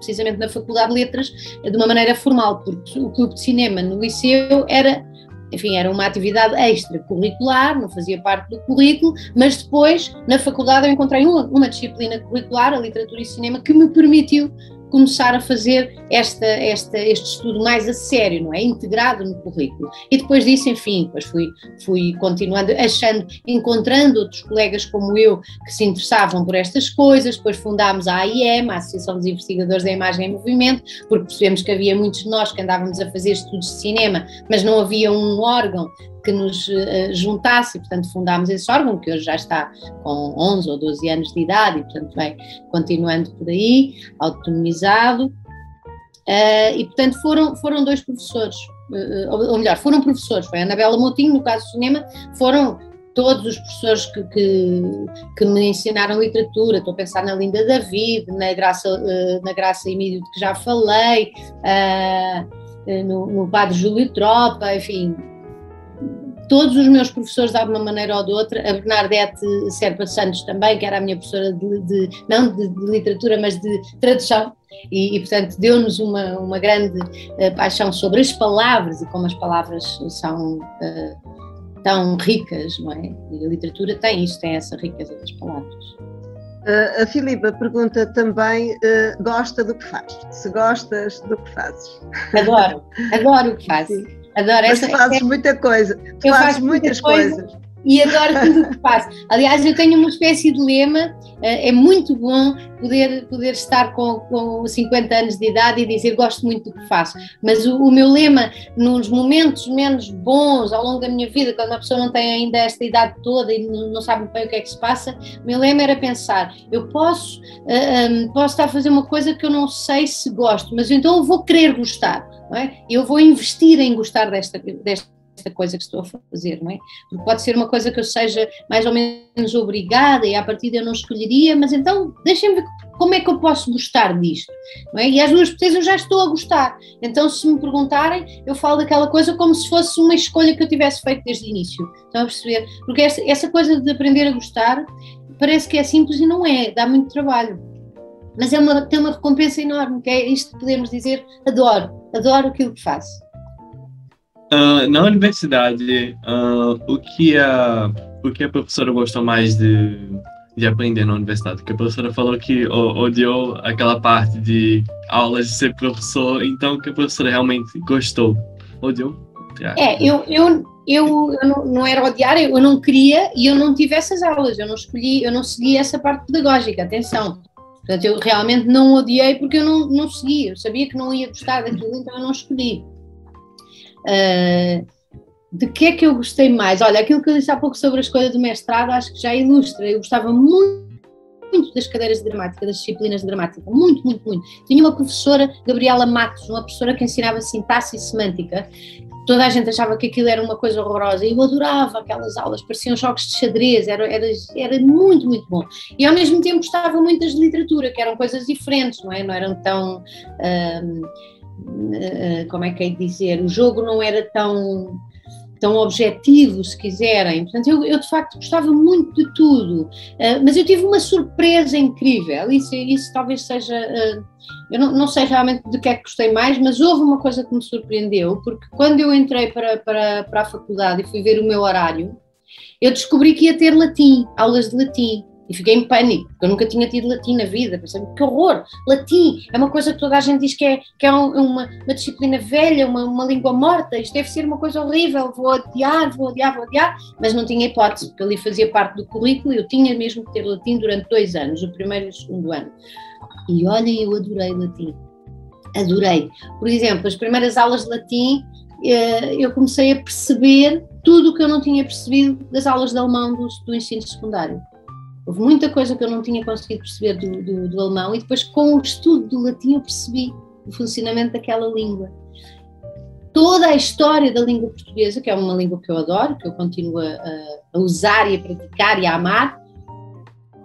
precisamente na Faculdade de Letras, de uma maneira formal, porque o clube de cinema no liceu era enfim, era uma atividade extracurricular, não fazia parte do currículo, mas depois, na faculdade, eu encontrei uma, uma disciplina curricular, a literatura e cinema, que me permitiu começar a fazer esta, esta, este estudo mais a sério, não é? Integrado no currículo. E depois disso, enfim, depois fui, fui continuando, achando, encontrando outros colegas como eu que se interessavam por estas coisas, depois fundámos a AIM, a Associação dos Investigadores da Imagem em Movimento, porque percebemos que havia muitos de nós que andávamos a fazer estudos de cinema, mas não havia um órgão que nos uh, juntasse, e, portanto fundámos esse órgão, que hoje já está com 11 ou 12 anos de idade, e portanto vem continuando por aí, autonomizado, uh, e portanto foram, foram dois professores, ou, ou, melhor, foram professores, foi a Anabela Moutinho, no caso do cinema, foram todos os professores que, que, que, me ensinaram literatura, estou a pensar na Linda David, na Graça, na Graça Emílio de que já falei, no, no Padre Júlio Tropa, enfim, todos os meus professores, de alguma maneira ou de outra, a Bernadette Serpa Santos também, que era a minha professora de, de não de, de, literatura, mas de tradução, e, e portanto deu-nos uma, uma grande uh, paixão sobre as palavras e como as palavras são uh, tão ricas, não é? E a literatura tem isso, tem essa riqueza das palavras. Uh, a Filipa pergunta também, uh, gosta do que faz? Se gostas do que fazes? Adoro, adoro o que faço. Sim. Adoro Mas essa. Tu fazes muita coisa. Tu eu fazes muitas coisa, coisas. E adoro tudo o que faço. Aliás, eu tenho uma espécie de lema, eh, é muito bom poder, poder estar com, com 50 anos de idade e dizer gosto muito do que faço. Mas o, o, meu lema, nos momentos menos bons ao longo da minha vida, quando uma pessoa não tem ainda esta idade toda e não, sabe bem o que é que se passa, o meu lema era pensar: eu posso, eh, eh, posso estar a fazer uma coisa que eu não sei se gosto, mas então eu vou querer gostar não é? Eu vou investir em gostar desta, desta coisa que estou a fazer, não é? Porque pode ser uma coisa que eu seja mais ou menos obrigada e à partida eu não escolheria, mas então deixem-me ver como é que eu posso gostar disto, não é? E às duas vezes eu já estou a gostar, então se me perguntarem, eu falo daquela coisa como se fosse uma escolha que eu tivesse feito desde o início, estão a perceber? Porque essa, essa coisa de aprender a gostar parece que é simples e não é, dá muito trabalho mas é uma, tem uma recompensa enorme, que é isto que podemos dizer, adoro, adoro aquilo que faço. Uh, na universidade, uh, o, que a, o que a professora gostou mais de, de aprender na universidade? Porque a professora falou que odiou aquela parte de aulas de ser professor, então que a professora realmente gostou. Odiou? É, eu, eu, eu, eu não, não, era odiar, eu não queria e eu não tive essas aulas, eu não escolhi, eu não segui essa parte pedagógica, atenção. Portanto, eu realmente não odiei porque eu não, não segui, eu sabia que não ia gostar daquilo, então eu não escolhi. Uh, de que é que eu gostei mais? Olha, aquilo que eu disse há pouco sobre a escolha do mestrado, acho que já ilustra. Eu gostava muito, muito das cadeiras de gramática, das disciplinas de gramática, muito, muito, muito. Tinha uma professora, Gabriela Matos, uma professora que ensinava sintaxe e semântica, toda a gente achava que aquilo era uma coisa horrorosa e eu adorava aquelas aulas, pareciam jogos de xadrez, era, era, era muito, muito bom. E ao mesmo tempo gostava muito das de literatura, que eram coisas diferentes, não é? Não eram tão. Hum, como é que é dizer? O jogo não era tão. tão objetivo, se quiserem. Portanto, eu, eu de facto gostava muito de tudo, uh, mas eu tive uma surpresa incrível. Isso, isso talvez seja. Uh, eu não, não, sei realmente de que é que gostei mais, mas houve uma coisa que me surpreendeu, porque quando eu entrei para, para, para a faculdade e fui ver o meu horário, eu descobri que ia ter latim, aulas de latim. E fiquei em pânico, porque eu nunca tinha tido latim na vida. Pensei, que horror! Latim é uma coisa que toda a gente diz que é, que é uma, uma disciplina velha, uma, uma língua morta, isto deve ser uma coisa horrível, vou odiar, vou odiar, vou odiar. Mas não tinha hipótese, porque ali fazia parte do currículo e eu tinha mesmo que ter latim durante dois anos, o primeiro e o segundo ano. E olhem, eu adorei latim. Adorei. Por exemplo, as primeiras aulas de latim, eh, eu comecei a perceber tudo o que eu não tinha percebido das aulas de alemão do, do ensino secundário Houve muita coisa que eu não tinha conseguido perceber do, do, do alemão e depois com o estudo do latim eu percebi o funcionamento daquela língua. Toda a história da língua portuguesa, que é uma língua que eu adoro, que eu continuo a, a usar e a praticar e a amar,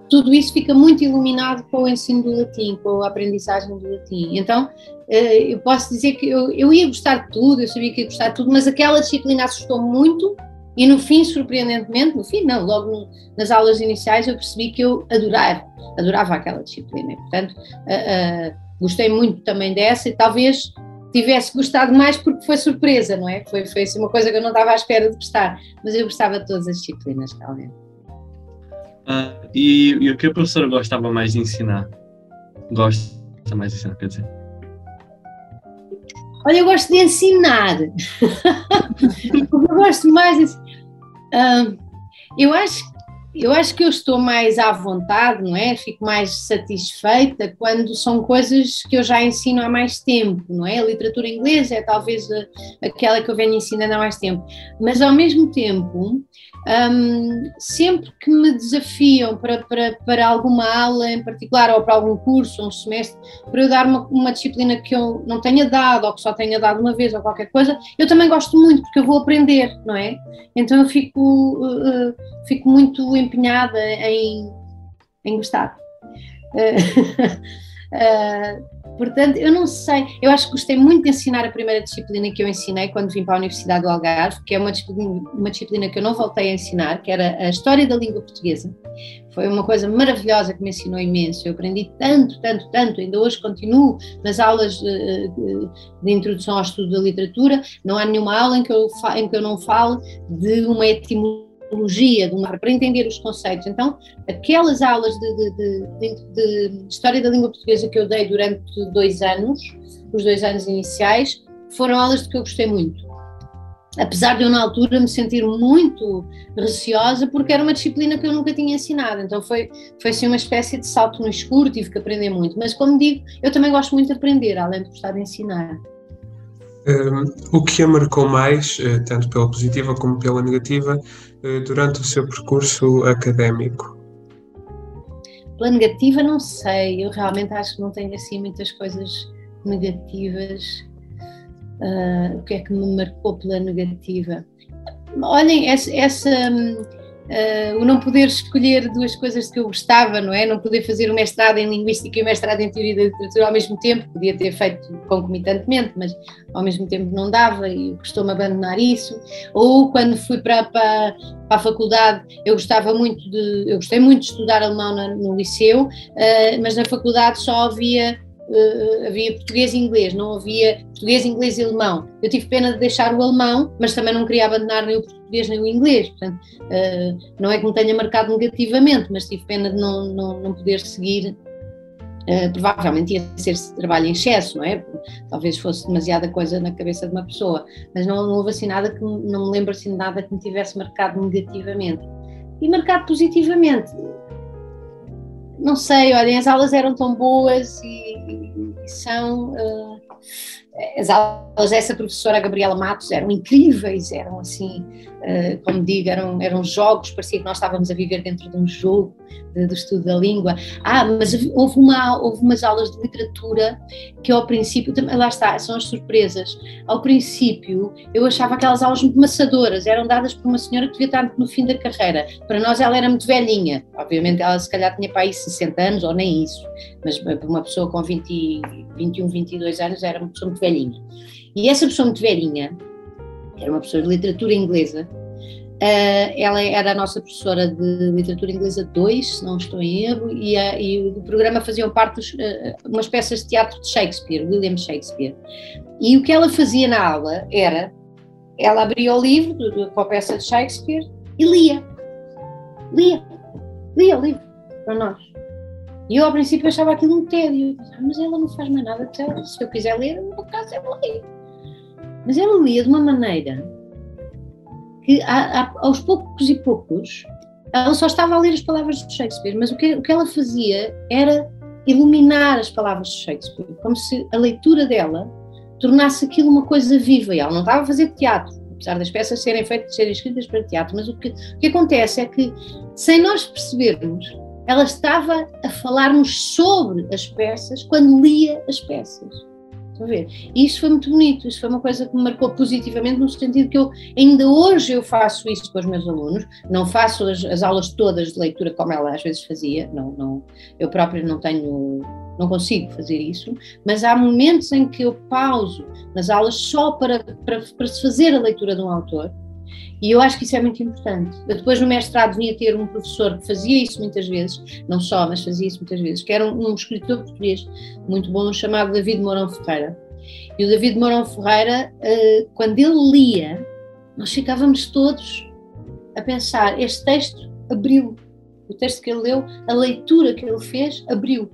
tudo isso fica muito iluminado com o ensino do latim, com a aprendizagem do latim. Então, eh, eu posso dizer que eu, eu ia gostar de tudo, eu sabia que ia gostar de tudo, mas aquela disciplina assustou muito e no fim, surpreendentemente, no fim não, logo nas aulas iniciais eu percebi que eu adorava, adorava aquela disciplina. E, portanto, uh, uh, gostei muito também dessa e talvez tivesse gostado mais porque foi surpresa, não é? Foi, foi assim, uma coisa que eu não estava à espera de gostar, mas eu gostava de todas as disciplinas, realmente. Uh, e, e, o que a professora gostava mais de ensinar? Gosta mais de ensinar, quer dizer? Olha, eu gosto de ensinar. eu gosto mais de eu acho eu acho que eu estou mais à vontade, não é? Fico mais satisfeita quando são coisas que eu já ensino há mais tempo, não é? A literatura inglesa é talvez aquela que eu venho ensinando há mais tempo, mas ao mesmo tempo um, sempre que me desafiam para, para, para alguma aula em particular ou para algum curso um semestre, para eu dar uma, uma disciplina que eu não tenha dado ou que só tenha dado uma vez ou qualquer coisa, eu também gosto muito porque eu vou aprender, não é? Então eu fico, uh, fico muito empenhada em, em gostar. Uh, Portanto, eu não sei, eu acho que gostei muito de ensinar a primeira disciplina que eu ensinei quando vim para a Universidade do Algarve, que é uma disciplina, uma disciplina que eu não voltei a ensinar, que era a História da Língua Portuguesa. Foi uma coisa maravilhosa que me ensinou imenso. Eu aprendi tanto, tanto, tanto. Ainda hoje continuo nas aulas de, de, introdução ao estudo da literatura. Não há nenhuma aula em que eu, em que eu não falo de uma etimologia metodologia, de uma, para entender os conceitos. Então, aquelas aulas de, de, de, de, História da Língua Portuguesa que eu dei durante dois anos, os dois anos iniciais, foram aulas de que eu gostei muito. Apesar de eu, na altura, me sentir muito receosa, porque era uma disciplina que eu nunca tinha ensinado. Então, foi, foi assim uma espécie de salto no escuro, tive que aprender muito. Mas, como digo, eu também gosto muito de aprender, além de gostar de ensinar. Um, o que a marcou mais, eh, tanto pela positiva como pela negativa, durante o seu percurso académico? Pela negativa, não sei. Eu realmente acho que não tenho assim muitas coisas negativas. Uh, o que é que me marcou pela negativa? Olhem, essa, essa hum, Uh, o não poder escolher duas coisas que eu gostava, não é? Não poder fazer o mestrado em Linguística e o mestrado em Teoria da Literatura ao mesmo tempo, podia ter feito concomitantemente, mas ao mesmo tempo não dava e costumo abandonar isso. Ou quando fui para, para, para, a faculdade, eu gostava muito de, eu gostei muito de estudar alemão no, no liceu, uh, mas na faculdade só havia uh, havia português e inglês, não havia português, inglês e alemão. Eu tive pena de deixar o alemão, mas também não queria abandonar nem o português nem o inglês. Portanto, uh, não é que me tenha marcado negativamente, mas tive pena de não, não, não poder seguir. Uh, provavelmente ia ser trabalho em excesso, não é? Talvez fosse demasiada coisa na cabeça de uma pessoa, mas não, não houve assim nada que não me lembro assim nada que me tivesse marcado negativamente. E marcado positivamente, não sei, olhem, as aulas eram tão boas e, e são. Uh, as aulas dessa professora Gabriela Matos eram incríveis, eram assim, uh, como digo, eram, eram jogos, parecia que nós estávamos a viver dentro de um jogo do estudo da língua. Ah, mas houve, uma, houve umas aulas de literatura que ao princípio, lá está, são as surpresas. Ao princípio eu achava aquelas aulas muito maçadoras, eram dadas por uma senhora que devia estar no fim da carreira. Para nós ela era muito velhinha, obviamente ela se calhar tinha para aí 60 anos ou nem isso, mas para uma pessoa com 20, 21, 22 anos era uma pessoa muito velhinha. E essa pessoa muito velhinha era uma professora de literatura inglesa. Uh, ela era a nossa professora de literatura inglesa 2, se não estou em erro, e, a, e o programa faziam parte de uh, umas peças de teatro de Shakespeare, William Shakespeare. E o que ela fazia na aula era, ela abria o livro com a peça de Shakespeare e lia. Lia. Lia o livro para nós. E eu, ao princípio, achava aquilo um tédio. Mas ela não faz mais nada. Se eu quiser ler, no caso, ela lê. Mas ela lia de uma maneira que, aos poucos e poucos, ela só estava a ler as palavras de Shakespeare, mas o que, o que ela fazia era iluminar as palavras de Shakespeare, como se a leitura dela tornasse aquilo uma coisa viva. E ela não estava a fazer teatro, apesar das peças serem feitas, serem escritas para teatro, mas o que, o que acontece é que, sem nós percebermos, ela estava a falar-nos sobre as peças quando lia as peças. Estão a ver? E isso foi muito bonito, isso foi uma coisa que me marcou positivamente, no sentido que eu ainda hoje eu faço isso com os meus alunos, não faço as, as aulas todas de leitura como ela às vezes fazia, não, não, eu própria não tenho, não consigo fazer isso, mas há momentos em que eu pauso nas aulas só para, para, para se fazer a leitura de um autor, e eu acho que isso é muito importante. Eu depois no mestrado vinha ter um professor que fazia isso muitas vezes, não só, mas fazia isso muitas vezes, que era um, um escritor português muito bom, chamado David Mourão Ferreira. E o David Mourão Ferreira, uh, quando ele lia, nós ficávamos todos a pensar, este texto abriu, o texto que ele leu, a leitura que ele fez abriu.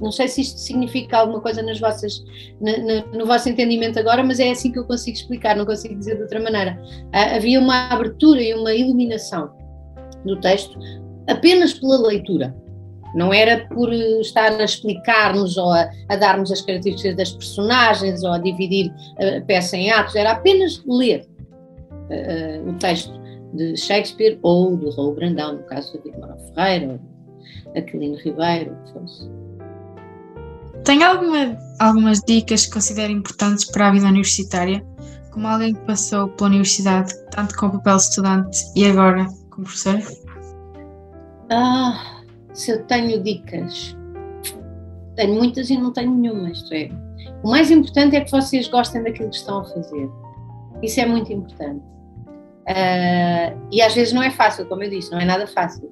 Não sei se isto significa alguma coisa nas vossas, na, na, no vosso entendimento agora, mas é assim que eu consigo explicar, não consigo dizer de outra maneira. Ah, havia uma abertura e uma iluminação do texto apenas pela leitura. Não era por estar a explicar-nos ou a, a dar-nos as características das personagens ou a dividir a peça em atos, era apenas ler uh, o texto de Shakespeare ou do Raul Brandão, no caso de Vitor Ferreira, ou Aquilino Ribeiro, o que fosse. Tem alguma, algumas dicas que considera importantes para a vida universitária? Como alguém que passou pela universidade, tanto com o papel estudante e agora como professor? Ah, se eu tenho dicas. Tenho muitas e não tenho nenhuma, isto é. O mais importante é que vocês gostem daquilo que estão a fazer. Isso é muito importante. Uh, e às vezes não é fácil, como eu disse, não é nada fácil.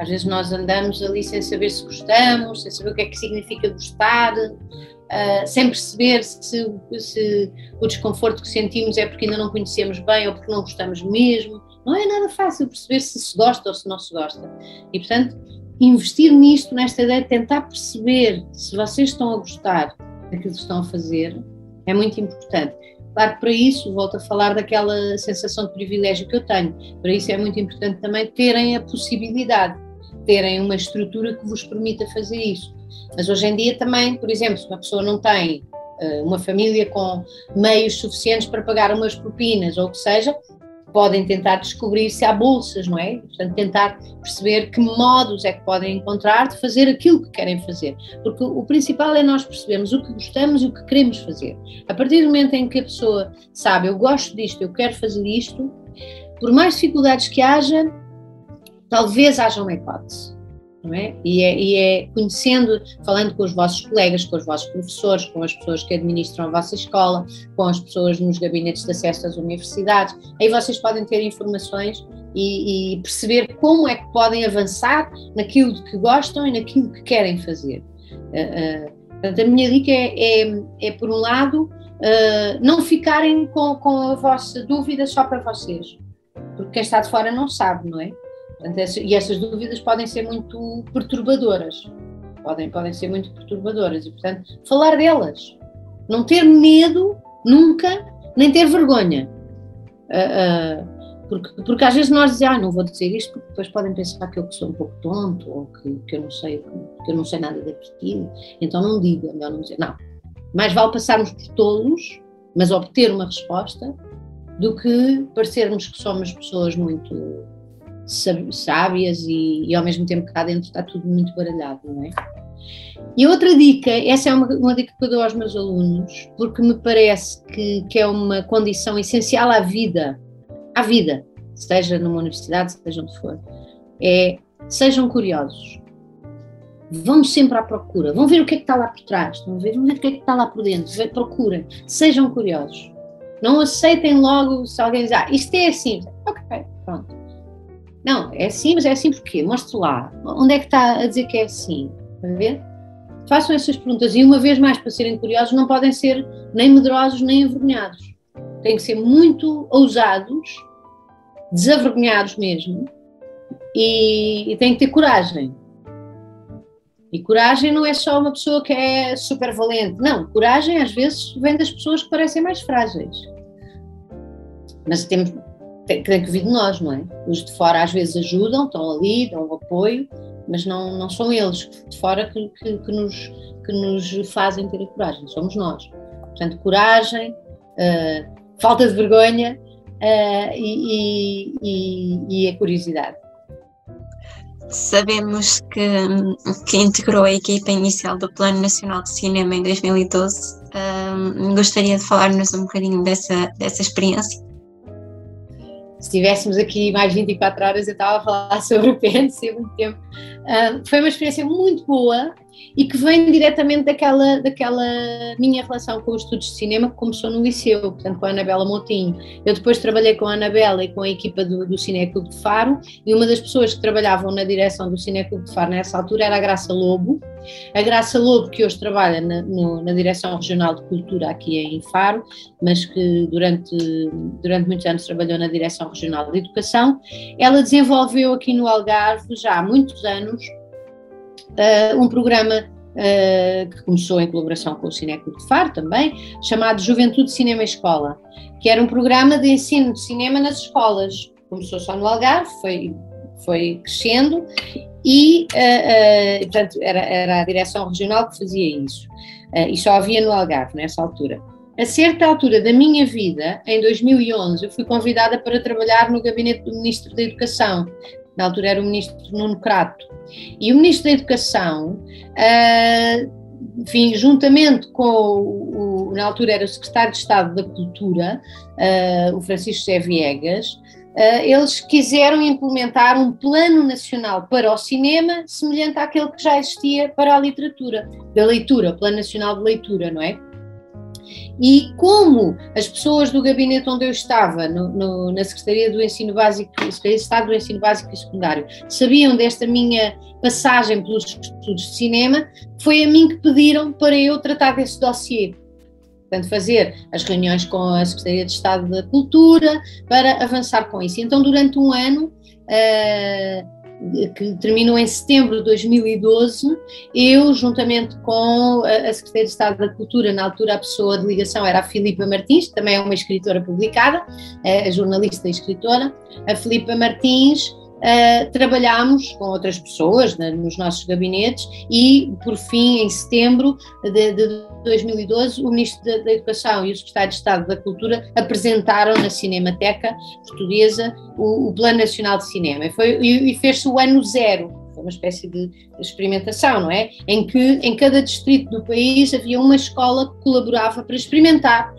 Às vezes nós andamos ali sem saber se gostamos, sem saber o que é que significa gostar, uh, sem perceber se, se, o desconforto que sentimos é porque ainda não conhecemos bem ou porque não gostamos mesmo. Não é nada fácil perceber se se gosta ou se não se gosta. E, portanto, investir nisto, nesta ideia de tentar perceber se vocês estão a gostar daquilo que estão a fazer, é muito importante. Claro que para isso, volto a falar daquela sensação de privilégio que eu tenho, para isso é muito importante também terem a possibilidade terem uma estrutura que vos permita fazer isso. Mas hoje em dia também, por exemplo, se uma pessoa não tem uh, uma família com meios suficientes para pagar umas propinas ou o que seja, podem tentar descobrir se há bolsas, não é? Portanto, tentar perceber que modos é que podem encontrar de fazer aquilo que querem fazer. Porque o principal é nós percebermos o que gostamos e o que queremos fazer. A partir do momento em que a pessoa sabe, eu gosto disto, eu quero fazer isto, por mais dificuldades que haja, talvez haja uma hipótese. Não é? E, é, e é conhecendo, falando com os vossos colegas, com os vossos professores, com as pessoas que administram a vossa escola, com as pessoas nos gabinetes de acesso às universidades, aí vocês podem ter informações e, e perceber como é que podem avançar naquilo que gostam e naquilo que querem fazer. Uh, uh, portanto, a minha dica é, é, é por um lado, uh, não ficarem com, com a vossa dúvida só para vocês, porque quem está de fora não sabe, não é? E essas dúvidas podem ser muito perturbadoras. Podem, podem ser muito perturbadoras. E, portanto, falar delas. Não ter medo, nunca, nem ter vergonha. Uh, uh, porque, porque às vezes nós dizemos, ah, não vou dizer isto, porque depois podem pensar que eu sou um pouco tonto, ou que, que, eu, não sei, que eu não sei nada daquilo. Então não digo, é melhor não dizer. Não. Mais vale passarmos por todos, mas obter uma resposta, do que parecermos que somos pessoas muito sábias e, e, ao mesmo tempo cá dentro está tudo muito baralhado, não é? E outra dica, essa é uma, uma dica que eu dou aos meus alunos, porque me parece que, que é uma condição essencial à vida, à vida, seja numa universidade, seja onde for, é sejam curiosos. Vão sempre à procura, vão ver o que é que está lá por trás, ver, vão ver o que é que está lá por dentro, procurem, sejam curiosos. Não aceitem logo se alguém diz, ah, isto é assim. Ok, pronto. Não, é assim, mas é assim porquê? Mostre lá. Onde é que está a dizer que é assim? Está a ver? Façam essas perguntas e, uma vez mais, para serem curiosos, não podem ser nem medrosos nem envergonhados. Têm que ser muito ousados, desavergonhados mesmo, e, e têm que ter coragem. E coragem não é só uma pessoa que é super valente. Não, coragem às vezes vem das pessoas que parecem mais frágeis. Mas temos, tem, que vir de nós, não é? Os de fora às vezes ajudam, estão ali, dão apoio, mas não, não são eles de fora que, que, que nos, que nos fazem ter a coragem, somos nós. Portanto, coragem, uh, falta de vergonha uh, e, e, e a curiosidade. Sabemos que, que integrou a equipa inicial do Plano Nacional de Cinema em 2012. Um, gostaria de falar-nos um bocadinho dessa, dessa experiência. Se tivéssemos aqui mais 24 horas, eu estava a falar sobre o PNC muito tempo. Uh, foi uma experiência muito boa e que vem diretamente daquela, daquela minha relação com os estudos de cinema que começou no liceu, portanto com a Anabela Moutinho. Eu depois trabalhei com a Anabela e com a equipa do, do Cineclube de Faro e uma das pessoas que trabalhavam na direção do Cineclube de Faro nessa altura era a Graça Lobo. A Graça Lobo que hoje trabalha na, no, na Direção Regional de Cultura aqui em Faro, mas que durante, durante muitos anos trabalhou na Direção Regional de Educação, ela desenvolveu aqui no Algarve já há muitos anos um programa uh, que começou em colaboração com o Cineclube de Faro também, chamado Juventude Cinema Escola, que era um programa de ensino de cinema nas escolas. Começou só no Algarve, foi, foi crescendo e, uh, portanto, era, era a direção regional que fazia isso. e só havia no Algarve nessa altura. A certa altura da minha vida, em 2011, eu fui convidada para trabalhar no gabinete do Ministro da Educação, na altura era o ministro Nuno Crato, e o ministro da Educação, uh, enfim, juntamente com o, o, na altura era o secretário de Estado da Cultura, uh, o Francisco José Viegas, uh, eles quiseram implementar um plano nacional para o cinema semelhante àquele que já existia para a literatura, da leitura, Plano Nacional de Leitura, não é? E como as pessoas do gabinete onde eu estava, no, no, na Secretaria do Ensino Básico, Secretaria de Estado do Ensino Básico e Secundário, sabiam desta minha passagem pelos estudos de cinema, foi a mim que pediram para eu tratar desse dossiê. Portanto, fazer as reuniões com a Secretaria de Estado da Cultura para avançar com isso. Então, durante um ano, uh, que terminou em setembro de 2012, eu, juntamente com a Secretaria de Estado da Cultura, na altura a pessoa de ligação era a Filipa Martins, também é uma escritora publicada, é jornalista e escritora, a Filipa Martins, Uh, trabalhámos com outras pessoas né, nos nossos gabinetes e, por fim, em setembro de, de 2012, o Ministro da, da, Educação e o Secretário de Estado da Cultura apresentaram na Cinemateca Portuguesa o, o Plano Nacional de Cinema e, e, e fez-se o ano zero, uma espécie de experimentação, não é? Em que em cada distrito do país havia uma escola que colaborava para experimentar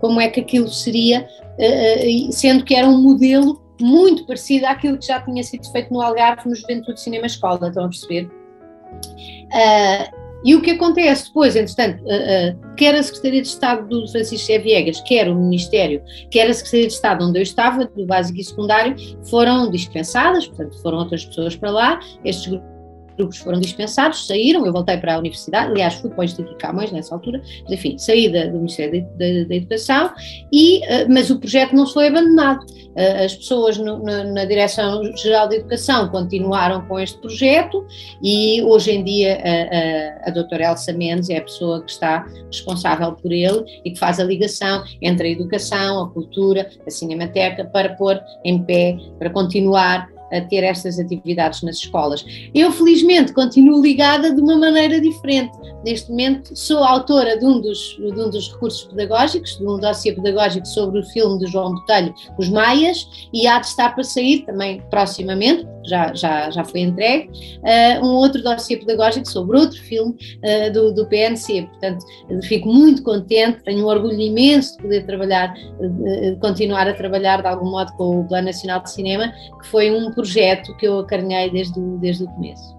como é que aquilo seria, uh, sendo que era um modelo muito parecido àquilo que já tinha sido feito no Algarve no Juventude Cinema Escola, estão a perceber? Uh, e o que acontece depois, entretanto, uh, uh, quer a Secretaria de Estado do Francisco Viegas, quer o Ministério, quer a Secretaria de Estado onde eu estava, do básico e secundário, foram dispensadas, portanto foram outras pessoas para lá, estes grupos grupos foram dispensados, saíram, eu voltei para a universidade, aliás, fui para o Instituto Camões nessa altura, mas enfim, saí da, do Ministério da, Educação, e, uh, mas o projeto não foi abandonado. Uh, as pessoas no, na, na Direção-Geral da Educação continuaram com este projeto e hoje em dia a, a, a doutora Elsa Mendes é a pessoa que está responsável por ele e que faz a ligação entre a educação, a cultura, a cinemateca para pôr em pé, para continuar a ter estas atividades nas escolas. Eu, felizmente, continuo ligada de uma maneira diferente. Neste momento, sou autora de um dos, de um dos recursos pedagógicos, de um dossiê pedagógico sobre o filme de João Botelho, Os Maias, e há de estar para sair também proximamente, já, já, já foi entregue, uh, um outro dossiê pedagógico sobre outro filme uh, do, do PNC. Portanto, fico muito contente, tenho um orgulho imenso de poder trabalhar, uh, continuar a trabalhar de algum modo com o Plano Nacional de Cinema, que foi um projeto que eu acarinhei desde, desde o começo.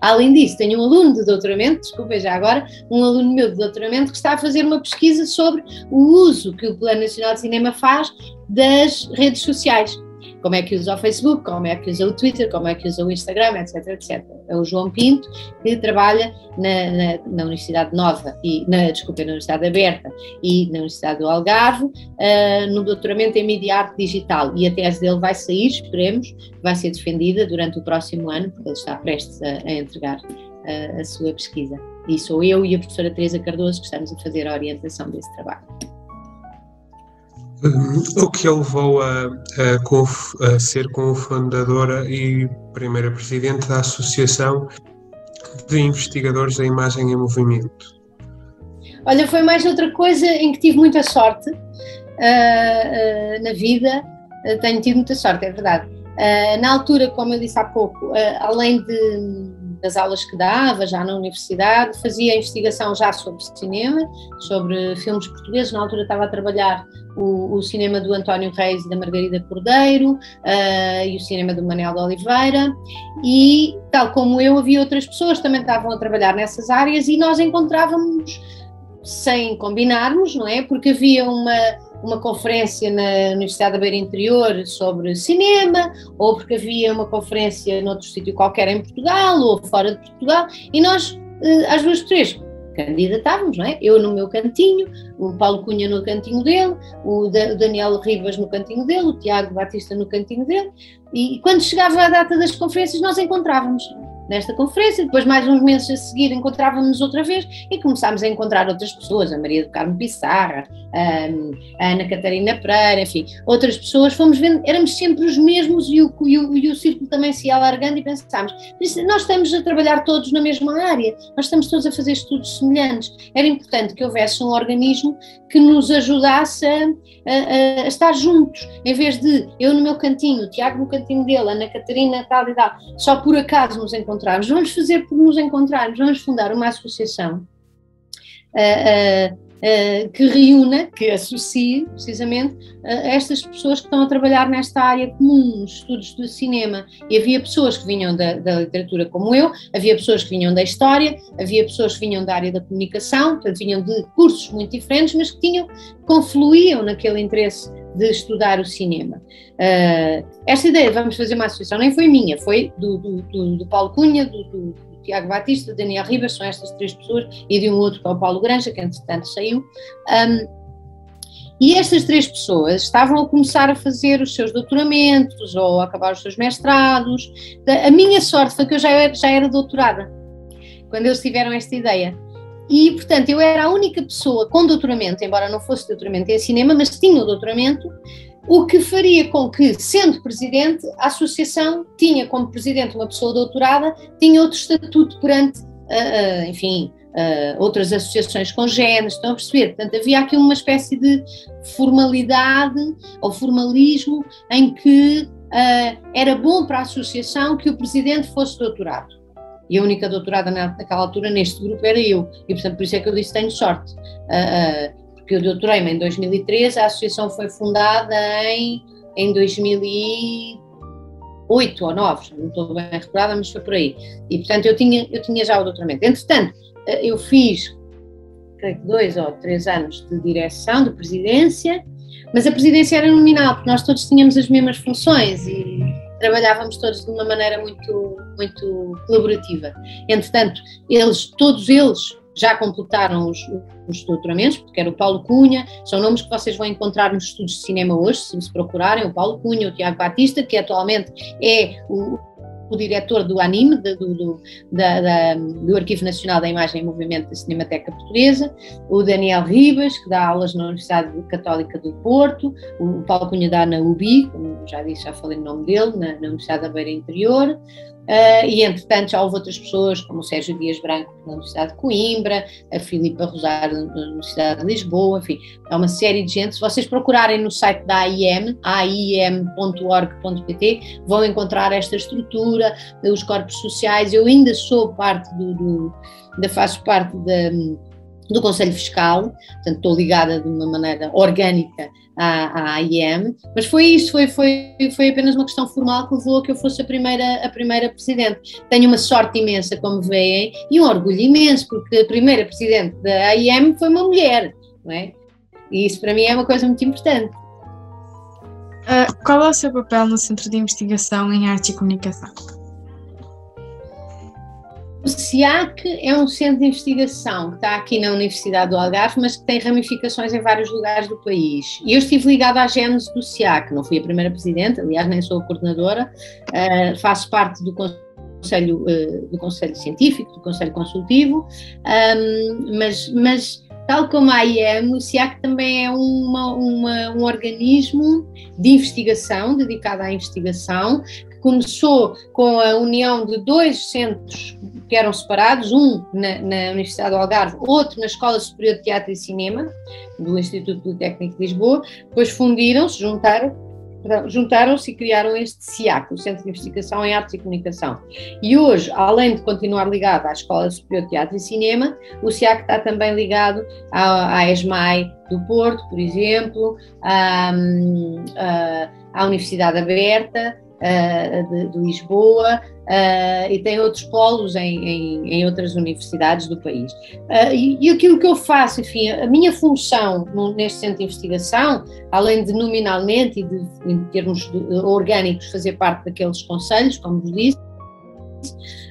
Além disso, tenho um aluno de doutoramento, desculpa já agora, um aluno meu de doutoramento que está a fazer uma pesquisa sobre o uso que o Plano Nacional de Cinema faz das redes sociais como é que usa o Facebook, como é que usa o Twitter, como é que usa o Instagram, etc, etc. É o João Pinto, que trabalha na, na, na Universidade Nova, e, na, desculpa, na Universidade Aberta e na Universidade do Algarve, uh, no doutoramento em Mídia Arte Digital. E a tese dele vai sair, esperemos, vai ser defendida durante o próximo ano, porque ele está prestes a, a entregar uh, a sua pesquisa. E sou eu e a professora Teresa Cardoso que estamos a fazer a orientação desse trabalho. O que a levou a, a, a ser cofundadora e primeira presidente da Associação de Investigadores da Imagem em Movimento? Olha, foi mais outra coisa em que tive muita sorte uh, uh, na vida. Uh, tenho tido muita sorte, é verdade. na altura, como eu disse há pouco, além de das aulas que dava já na universidade, fazia investigação já sobre cinema, sobre filmes portugueses. Na altura estava a trabalhar o, o cinema do António Reis e da Margarida Cordeiro uh, e o cinema do Manel de Oliveira. E, tal como eu, havia outras pessoas que também estavam a trabalhar nessas áreas e nós encontrávamos sem combinarmos, não é? Porque havia uma uma conferência na Universidade da Beira Interior sobre cinema, ou porque havia uma conferência noutro sítio qualquer em Portugal, ou fora de Portugal, e nós, eh, às duas, três, candidatávamos, não é? Eu no meu cantinho, o Paulo Cunha no cantinho dele, o Daniel Rivas no cantinho dele, o Tiago Batista no cantinho dele, e quando chegava a data das conferências nós encontrávamos nesta conferência, depois mais uns meses a seguir encontrávamos outra vez e começámos a encontrar outras pessoas, a Maria do Carmo Pissarra, a Ana Catarina Pereira, enfim, outras pessoas, fomos vendo, éramos sempre os mesmos e o, e o, e o círculo também se ia alargando e pensámos, nós estamos a trabalhar todos na mesma área, nós estamos todos a fazer estudos semelhantes, era importante que houvesse um organismo que nos ajudasse a, a, a estar juntos, em vez de eu no meu cantinho, o Tiago no cantinho dele, a Ana Catarina tal e tal, só por acaso nos encontrarmos, vamos fazer por nos encontrarmos, vamos fundar uma associação uh, uh, que reúna, que associe precisamente estas pessoas que estão a trabalhar nesta área comum, nos estudos do cinema. E havia pessoas que vinham da, da, literatura como eu, havia pessoas que vinham da história, havia pessoas que vinham da área da comunicação, portanto vinham de cursos muito diferentes, mas que tinham, confluíam naquele interesse de estudar o cinema. Uh, esta ideia, vamos fazer uma associação, nem foi minha, foi do, do, do, do Paulo Cunha, do, do Tiago Batista, Daniel Ribas, são estas três pessoas, e de um outro que é o Paulo Granja, que entretanto saiu. Um, e estas três pessoas estavam a começar a fazer os seus doutoramentos ou a acabar os seus mestrados. A minha sorte foi que eu já era, já era doutorada quando eles tiveram esta ideia. E, portanto, eu era a única pessoa com doutoramento, embora não fosse doutoramento em cinema, mas tinha o doutoramento, o que faria com que, sendo presidente, a associação tinha como presidente uma pessoa doutorada, tinha outro estatuto perante, uh, uh, enfim, uh, outras associações congêneres, estão a perceber? Portanto, havia aqui uma espécie de formalidade ou formalismo em que era bom para a associação que o presidente fosse doutorado. E a única doutorada naquela altura neste grupo era eu, e portanto por isso é que eu disse tenho sorte. Uh, porque eu doutorei-me em 2013, a associação foi fundada em, em 2008 ou 9, não estou bem recordada, mas foi por aí. E portanto eu tinha, eu tinha já o doutoramento. Entretanto, eh, eu fiz, creio que dois ou três anos de direção, de presidência, mas a presidência era nominal, porque nós todos tínhamos as mesmas funções e trabalhávamos todos de uma maneira muito, muito colaborativa. Entretanto, eles, todos eles, já completaram os, os doutoramentos, porque era o Paulo Cunha, são nomes que vocês vão encontrar nos estudos de cinema hoje, se se procurarem, o Paulo Cunha, o Tiago Batista, que atualmente é o, o diretor do ANIME, do, do, da, da, do Arquivo Nacional da Imagem e Movimento da Cinemateca Portuguesa, o Daniel Ribas, que dá aulas na Universidade Católica do Porto, o Paulo Cunha dá na UBI, como já disse, já falei o nome dele, na, na Universidade da Beira Interior, Uh, e entretanto já houve outras pessoas, como o Sérgio Dias Branco na Universidade de Coimbra, a Filipa Rosário na Universidade de Lisboa, enfim, há uma série de gente. Se vocês procurarem no site da AIM, aim.org.pt, vão encontrar esta estrutura, os corpos sociais. Eu ainda sou parte do, do da faço parte da do Conselho Fiscal, portanto estou ligada de uma maneira orgânica à, à AIM, mas foi isso, foi, foi, foi apenas uma questão formal que levou a que eu fosse a primeira, a primeira presidente. Tenho uma sorte imensa, como veem, e um orgulho imenso, porque a primeira presidente da AIM foi uma mulher, não é? E isso para mim é uma coisa muito importante. Uh, qual é o seu papel no Centro de Investigação em Arte e Comunicação? O SIAC é um centro de investigação que está aqui na Universidade do Algarve, mas que tem ramificações em vários lugares do país. E eu estive ligada à gênese do SIAC, não fui a primeira presidente, aliás, nem sou a coordenadora, uh, faço parte do Conselho, uh, do Conselho Científico, do Conselho Consultivo, um, mas, mas tal como a IEM, o SIAC também é uma, uma, um organismo de investigação, dedicado à investigação, começou com a união de dois centros que eram separados, um na, na, Universidade do Algarve, outro na Escola Superior de Teatro e Cinema, do Instituto Politécnico de Lisboa, depois fundiram-se, juntaram, juntaram-se e criaram este CIAC, o Centro de Investigação em Artes e Comunicação. E hoje, além de continuar ligado à Escola Superior de Teatro e Cinema, o CIAC está também ligado à, à ESMAI do Porto, por exemplo, à, à, à Universidade Aberta, de, de, Lisboa uh, e tem outros polos em, em, em, outras universidades do país. Uh, e, e, aquilo que eu faço, enfim, a minha função neste centro de investigação, além de nominalmente e de, em termos orgânicos fazer parte daqueles conselhos, como vos disse,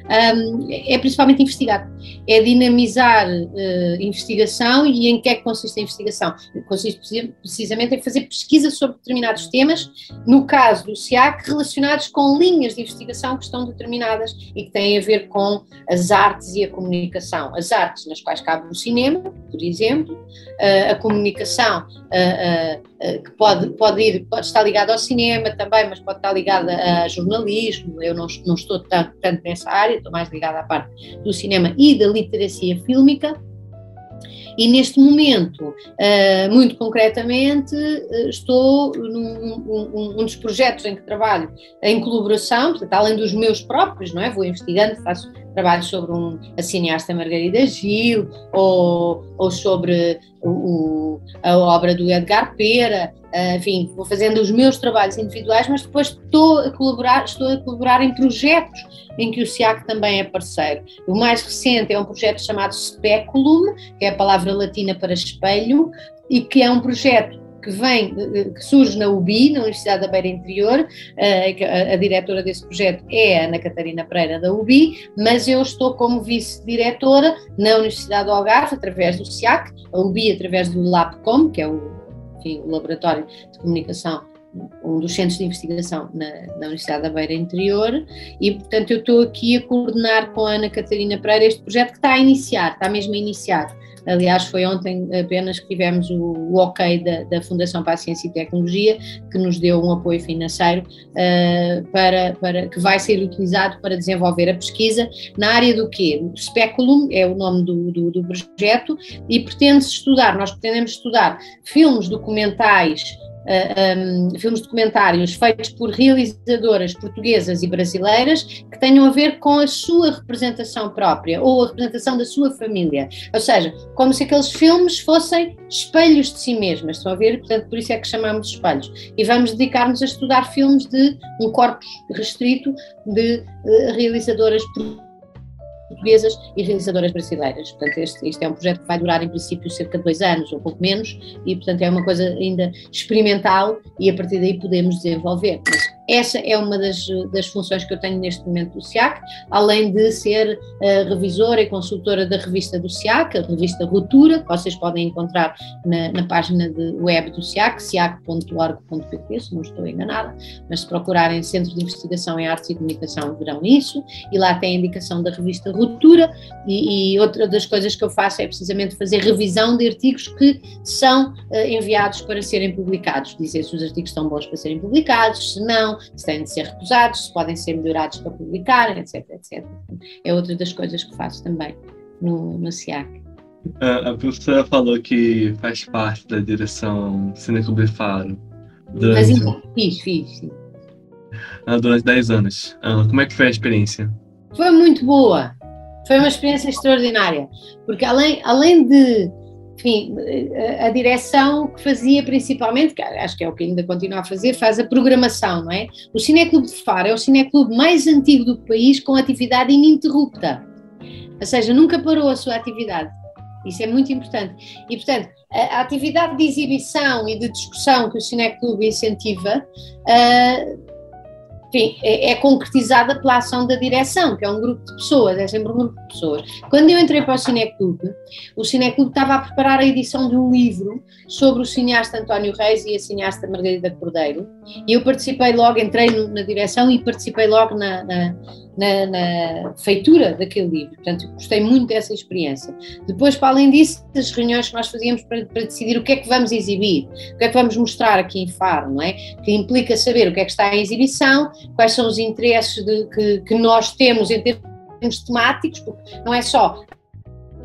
um, é principalmente investigar, é dinamizar uh, investigação e em que é que consiste a investigação? Consiste precisamente em fazer pesquisa sobre determinados temas, no caso do SIAC, relacionados com linhas de investigação que estão determinadas e que têm a ver com as artes e a comunicação. As artes nas quais cabe o cinema, por exemplo, uh, a comunicação uh, que pode, pode, ir, pode estar ligada ao cinema também, mas pode estar ligada a jornalismo, eu não, não estou tanto, tanto nessa área, estou mais ligada à parte do cinema e da literacia fílmica. E neste momento, uh, muito concretamente, uh, estou num um, um, dos projetos em que trabalho em colaboração, portanto, além dos meus próprios, não é? Vou investigando, faço trabalho sobre um, a cineasta Margarida Gil, ou, ou sobre o, a obra do Edgar Pera, uh, enfim, vou fazendo os meus trabalhos individuais, mas depois estou a colaborar, estou a colaborar em projetos em que o SIAC também é parceiro. O mais recente é um projeto chamado Speculum, que é a palavra latina para espelho, e que é um projeto que vem, que surge na UBI, na Universidade da Beira Interior, a, a, diretora desse projeto é a Ana Catarina Pereira da UBI, mas eu estou como vice-diretora na Universidade do Algarve, através do SIAC, a UBI através do LabCom, que é o, enfim, o Laboratório de Comunicação um dos centros de investigação na, na, Universidade da Beira Interior e, portanto, eu estou aqui a coordenar com a Ana Catarina Pereira este projeto que está a iniciar, está mesmo a iniciar. Aliás, foi ontem apenas que tivemos o, o ok da, da, Fundação para a Ciência e Tecnologia, que nos deu um apoio financeiro uh, para, para, que vai ser utilizado para desenvolver a pesquisa na área do quê? Speculum é o nome do, do, do projeto e pretende-se estudar, nós pretendemos estudar filmes documentais um, filmes documentários feitos por realizadoras portuguesas e brasileiras que tenham a ver com a sua representação própria ou a representação da sua família. Ou seja, como se aqueles filmes fossem espelhos de si mesmas, estão a ver? Portanto, por isso é que chamamos de espelhos. E vamos dedicar-nos a estudar filmes de um corpus restrito de uh, realizadoras portuguesas portuguesas e realizadoras brasileiras. Portanto, este, este é um projeto que vai durar, em princípio, cerca de dois anos ou pouco menos, e, portanto, é uma coisa ainda experimental e a partir daí podemos desenvolver. Mas essa é uma das, das funções que eu tenho neste momento do SIAC, além de ser uh, revisora e consultora da revista do SIAC, a revista Ruptura, que vocês podem encontrar na, na página web do SIAC, siac.org.pt, se não estou enganada, mas se procurarem Centro de Investigação em Artes e Comunicação verão isso, e lá tem a indicação da revista Ruptura, e, e outra das coisas que eu faço é precisamente fazer revisão de artigos que são uh, enviados para serem publicados, dizer se os artigos estão bons para serem publicados, se não, se têm de ser recusados, se podem ser melhorados para publicar, etc, etc. É outra das coisas que faço também no, no SIAC. A, professora falou que faz parte da direção Cineclube Faro. Durante... Mas fiz, fiz, sim. Ah, durante 10 anos. Ah, como é que foi a experiência? Foi muito boa. foi uma experiência extraordinária, porque além, além de enfim, a, direção que fazia principalmente, que acho que é o que ainda continua a fazer, faz a programação, não é? O Cineclube de Faro é o cineclube mais antigo do país com atividade ininterrupta, ou seja, nunca parou a sua atividade. Isso é muito importante. E, portanto, a, atividade de exibição e de discussão que o Cineclube incentiva uh, enfim, é, é, concretizada pela ação da direção, que é um grupo de pessoas, é sempre um grupo de pessoas. Quando eu entrei para o Cineclube, o Cineclube estava a preparar a edição de um livro sobre o cineasta António Reis e a cineasta Margarida Cordeiro, e eu participei logo, entrei na direção e participei logo na, na na, na, feitura daquele livro. Portanto, gostei muito dessa experiência. Depois, para além disso, as reuniões que nós fazíamos para, para, decidir o que é que vamos exibir, o que é que vamos mostrar aqui em Faro, não é? Que implica saber o que é que está em exibição, quais são os interesses de, que, que nós temos em termos temáticos, porque não é só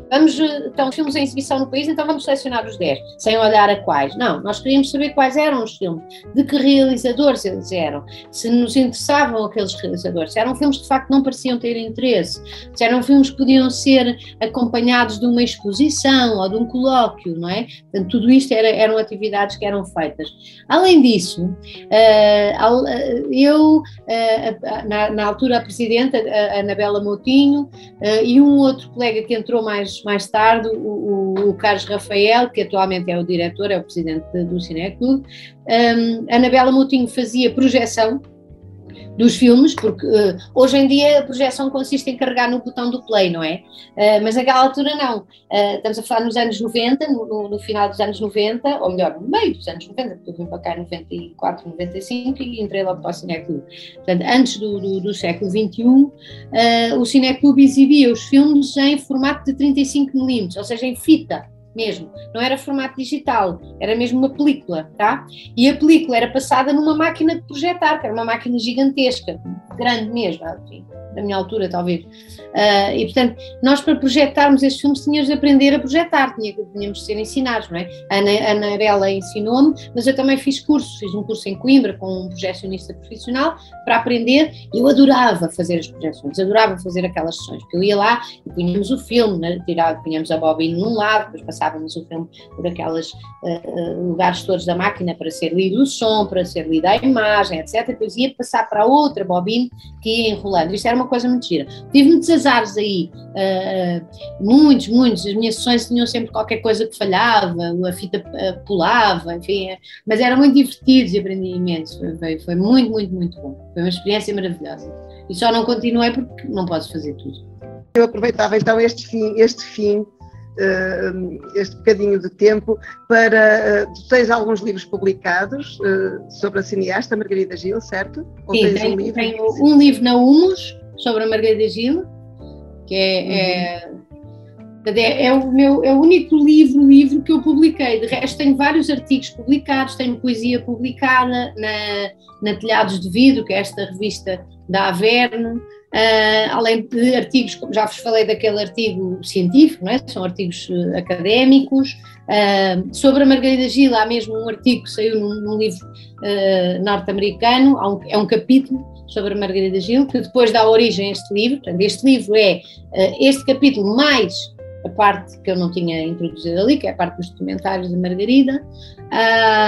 Vamos, então, filmes em exibição no país, então vamos selecionar os 10, sem olhar a quais. Não, nós queríamos saber quais eram os filmes, de que realizadores eles eram, se nos interessavam aqueles realizadores, se eram filmes que de facto não pareciam ter interesse, se eram filmes que podiam ser acompanhados de uma exposição ou de um colóquio, não é? Portanto, tudo isto era, eram atividades que eram feitas. Além disso, eh, eu, eh, na, na altura, a Presidenta, a Anabela Moutinho, eh, e um outro colega que entrou mais mais, tarde, o, o, Carlos Rafael, que atualmente é o diretor, é o presidente do Cineclube, um, Anabela Moutinho fazia projeção dos filmes, porque uh, hoje em dia a projeção consiste em carregar no botão do play, não é? Uh, mas naquela altura não. Uh, estamos a falar nos anos 90, no, no, final dos anos 90, ou melhor, no meio dos anos 90, porque eu vim para cá em 94, 95 e entrei logo para o Cineclube. Portanto, antes do, do, do século XXI, o Cineclube exibia os filmes em formato de 35mm, ou seja, em fita mesmo. Não era formato digital, era mesmo uma película, tá? E a película era passada numa máquina de projetar, que era uma máquina gigantesca, grande mesmo, enfim da minha altura, talvez. Uh, e, portanto, nós para projetarmos estes filmes tínhamos de aprender a projetar, tínhamos de ser ensinados, não é? A Ana, a Anabela ensinou-me, mas eu também fiz cursos, fiz um curso em Coimbra com um projecionista profissional para aprender. Eu adorava fazer as projeções, adorava fazer aquelas sessões, porque eu ia lá e punhamos o filme, né? Tirava, punhamos a bobina num lado, depois passávamos o filme por aqueles uh, lugares todos da máquina para ser lido o som, para ser lida a imagem, etc. Depois ia passar para outra bobina que ia enrolando. Isto era uma coisa muito gira. Tive muitos azares aí, uh, muitos, muitos. As minhas sessões tinham sempre qualquer coisa que falhava, a fita uh, pulava, enfim, mas eram muito divertidos e aprendi imenso. Foi, foi muito, muito, muito bom. Foi uma experiência maravilhosa. E só não continuei porque não posso fazer tudo. Eu aproveitava então este fim, este fim este bocadinho de tempo para. Tu tens alguns livros publicados sobre a cineasta Margarida Gil, certo? Ou Sim, tenho um livro? tenho um livro na Humus sobre a Margarida Gil, que é, uhum. é, é, é, o meu é o único livro livro que eu publiquei. De resto tenho vários artigos publicados, tenho poesia publicada na, na Telhados de Vidro, que é esta revista da Averno, Uh, além de artigos, como já vos falei daquele artigo científico, é? são artigos uh, académicos. Uh, sobre a Margarida Gil, há mesmo um artigo que saiu num, num livro norte-americano, um, é um capítulo sobre a Margarida Gil, que depois dá origem a este livro. Portanto, este livro é este capítulo mais a parte que eu não tinha introduzido ali, que é a parte dos documentários de Margarida,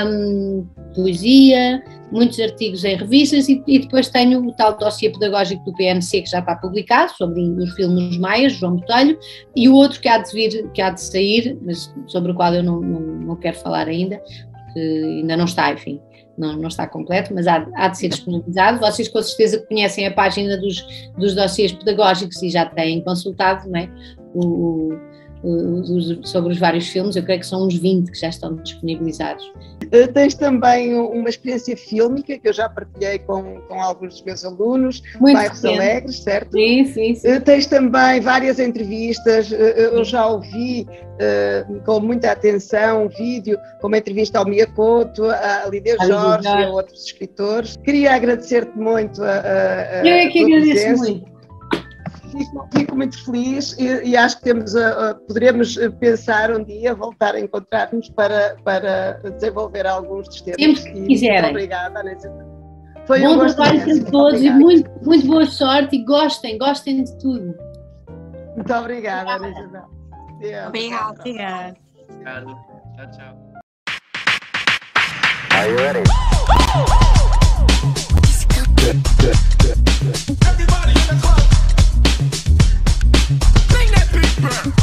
um, poesia, muitos artigos em revistas e, e, depois tenho o tal dossiê pedagógico do PNC que já está publicado sobre os filmes Maias, João Botelho, e o outro que há de vir, que há de sair, mas sobre o qual eu não, não, não quero falar ainda, porque ainda não está, enfim, não, não está completo, mas há, há, de ser disponibilizado. Vocês com certeza conhecem a página dos, dos dossiês pedagógicos e já têm consultado não é? O, sobre os vários filmes, eu creio que são uns 20 que já estão disponibilizados. Uh, tens também uma experiência fílmica que eu já partilhei com, com alguns dos meus alunos, Muito Bairros pequeno. Alegres, certo? Sim, sim, sim. Uh, tens também várias entrevistas, uh, eu já ouvi com muita atenção um vídeo com uma entrevista ao Miyakoto, a Lideu Jorge e a outros escritores. Queria agradecer-te muito a, a, a Eu é que agradeço muito fico, fico muito feliz e, e acho que temos a, a, poderemos pensar um dia voltar a encontrar-nos para, para desenvolver alguns dos temas. Sempre que e, quiserem. Obrigada, Anessa. Foi Bom um gosto trabalho para todos e muito, muito boa sorte e gostem, gostem de tudo. Muito obrigada, Ana Obrigada. Obrigada. Tchau, tchau. Are you ready? Everybody in the club. back.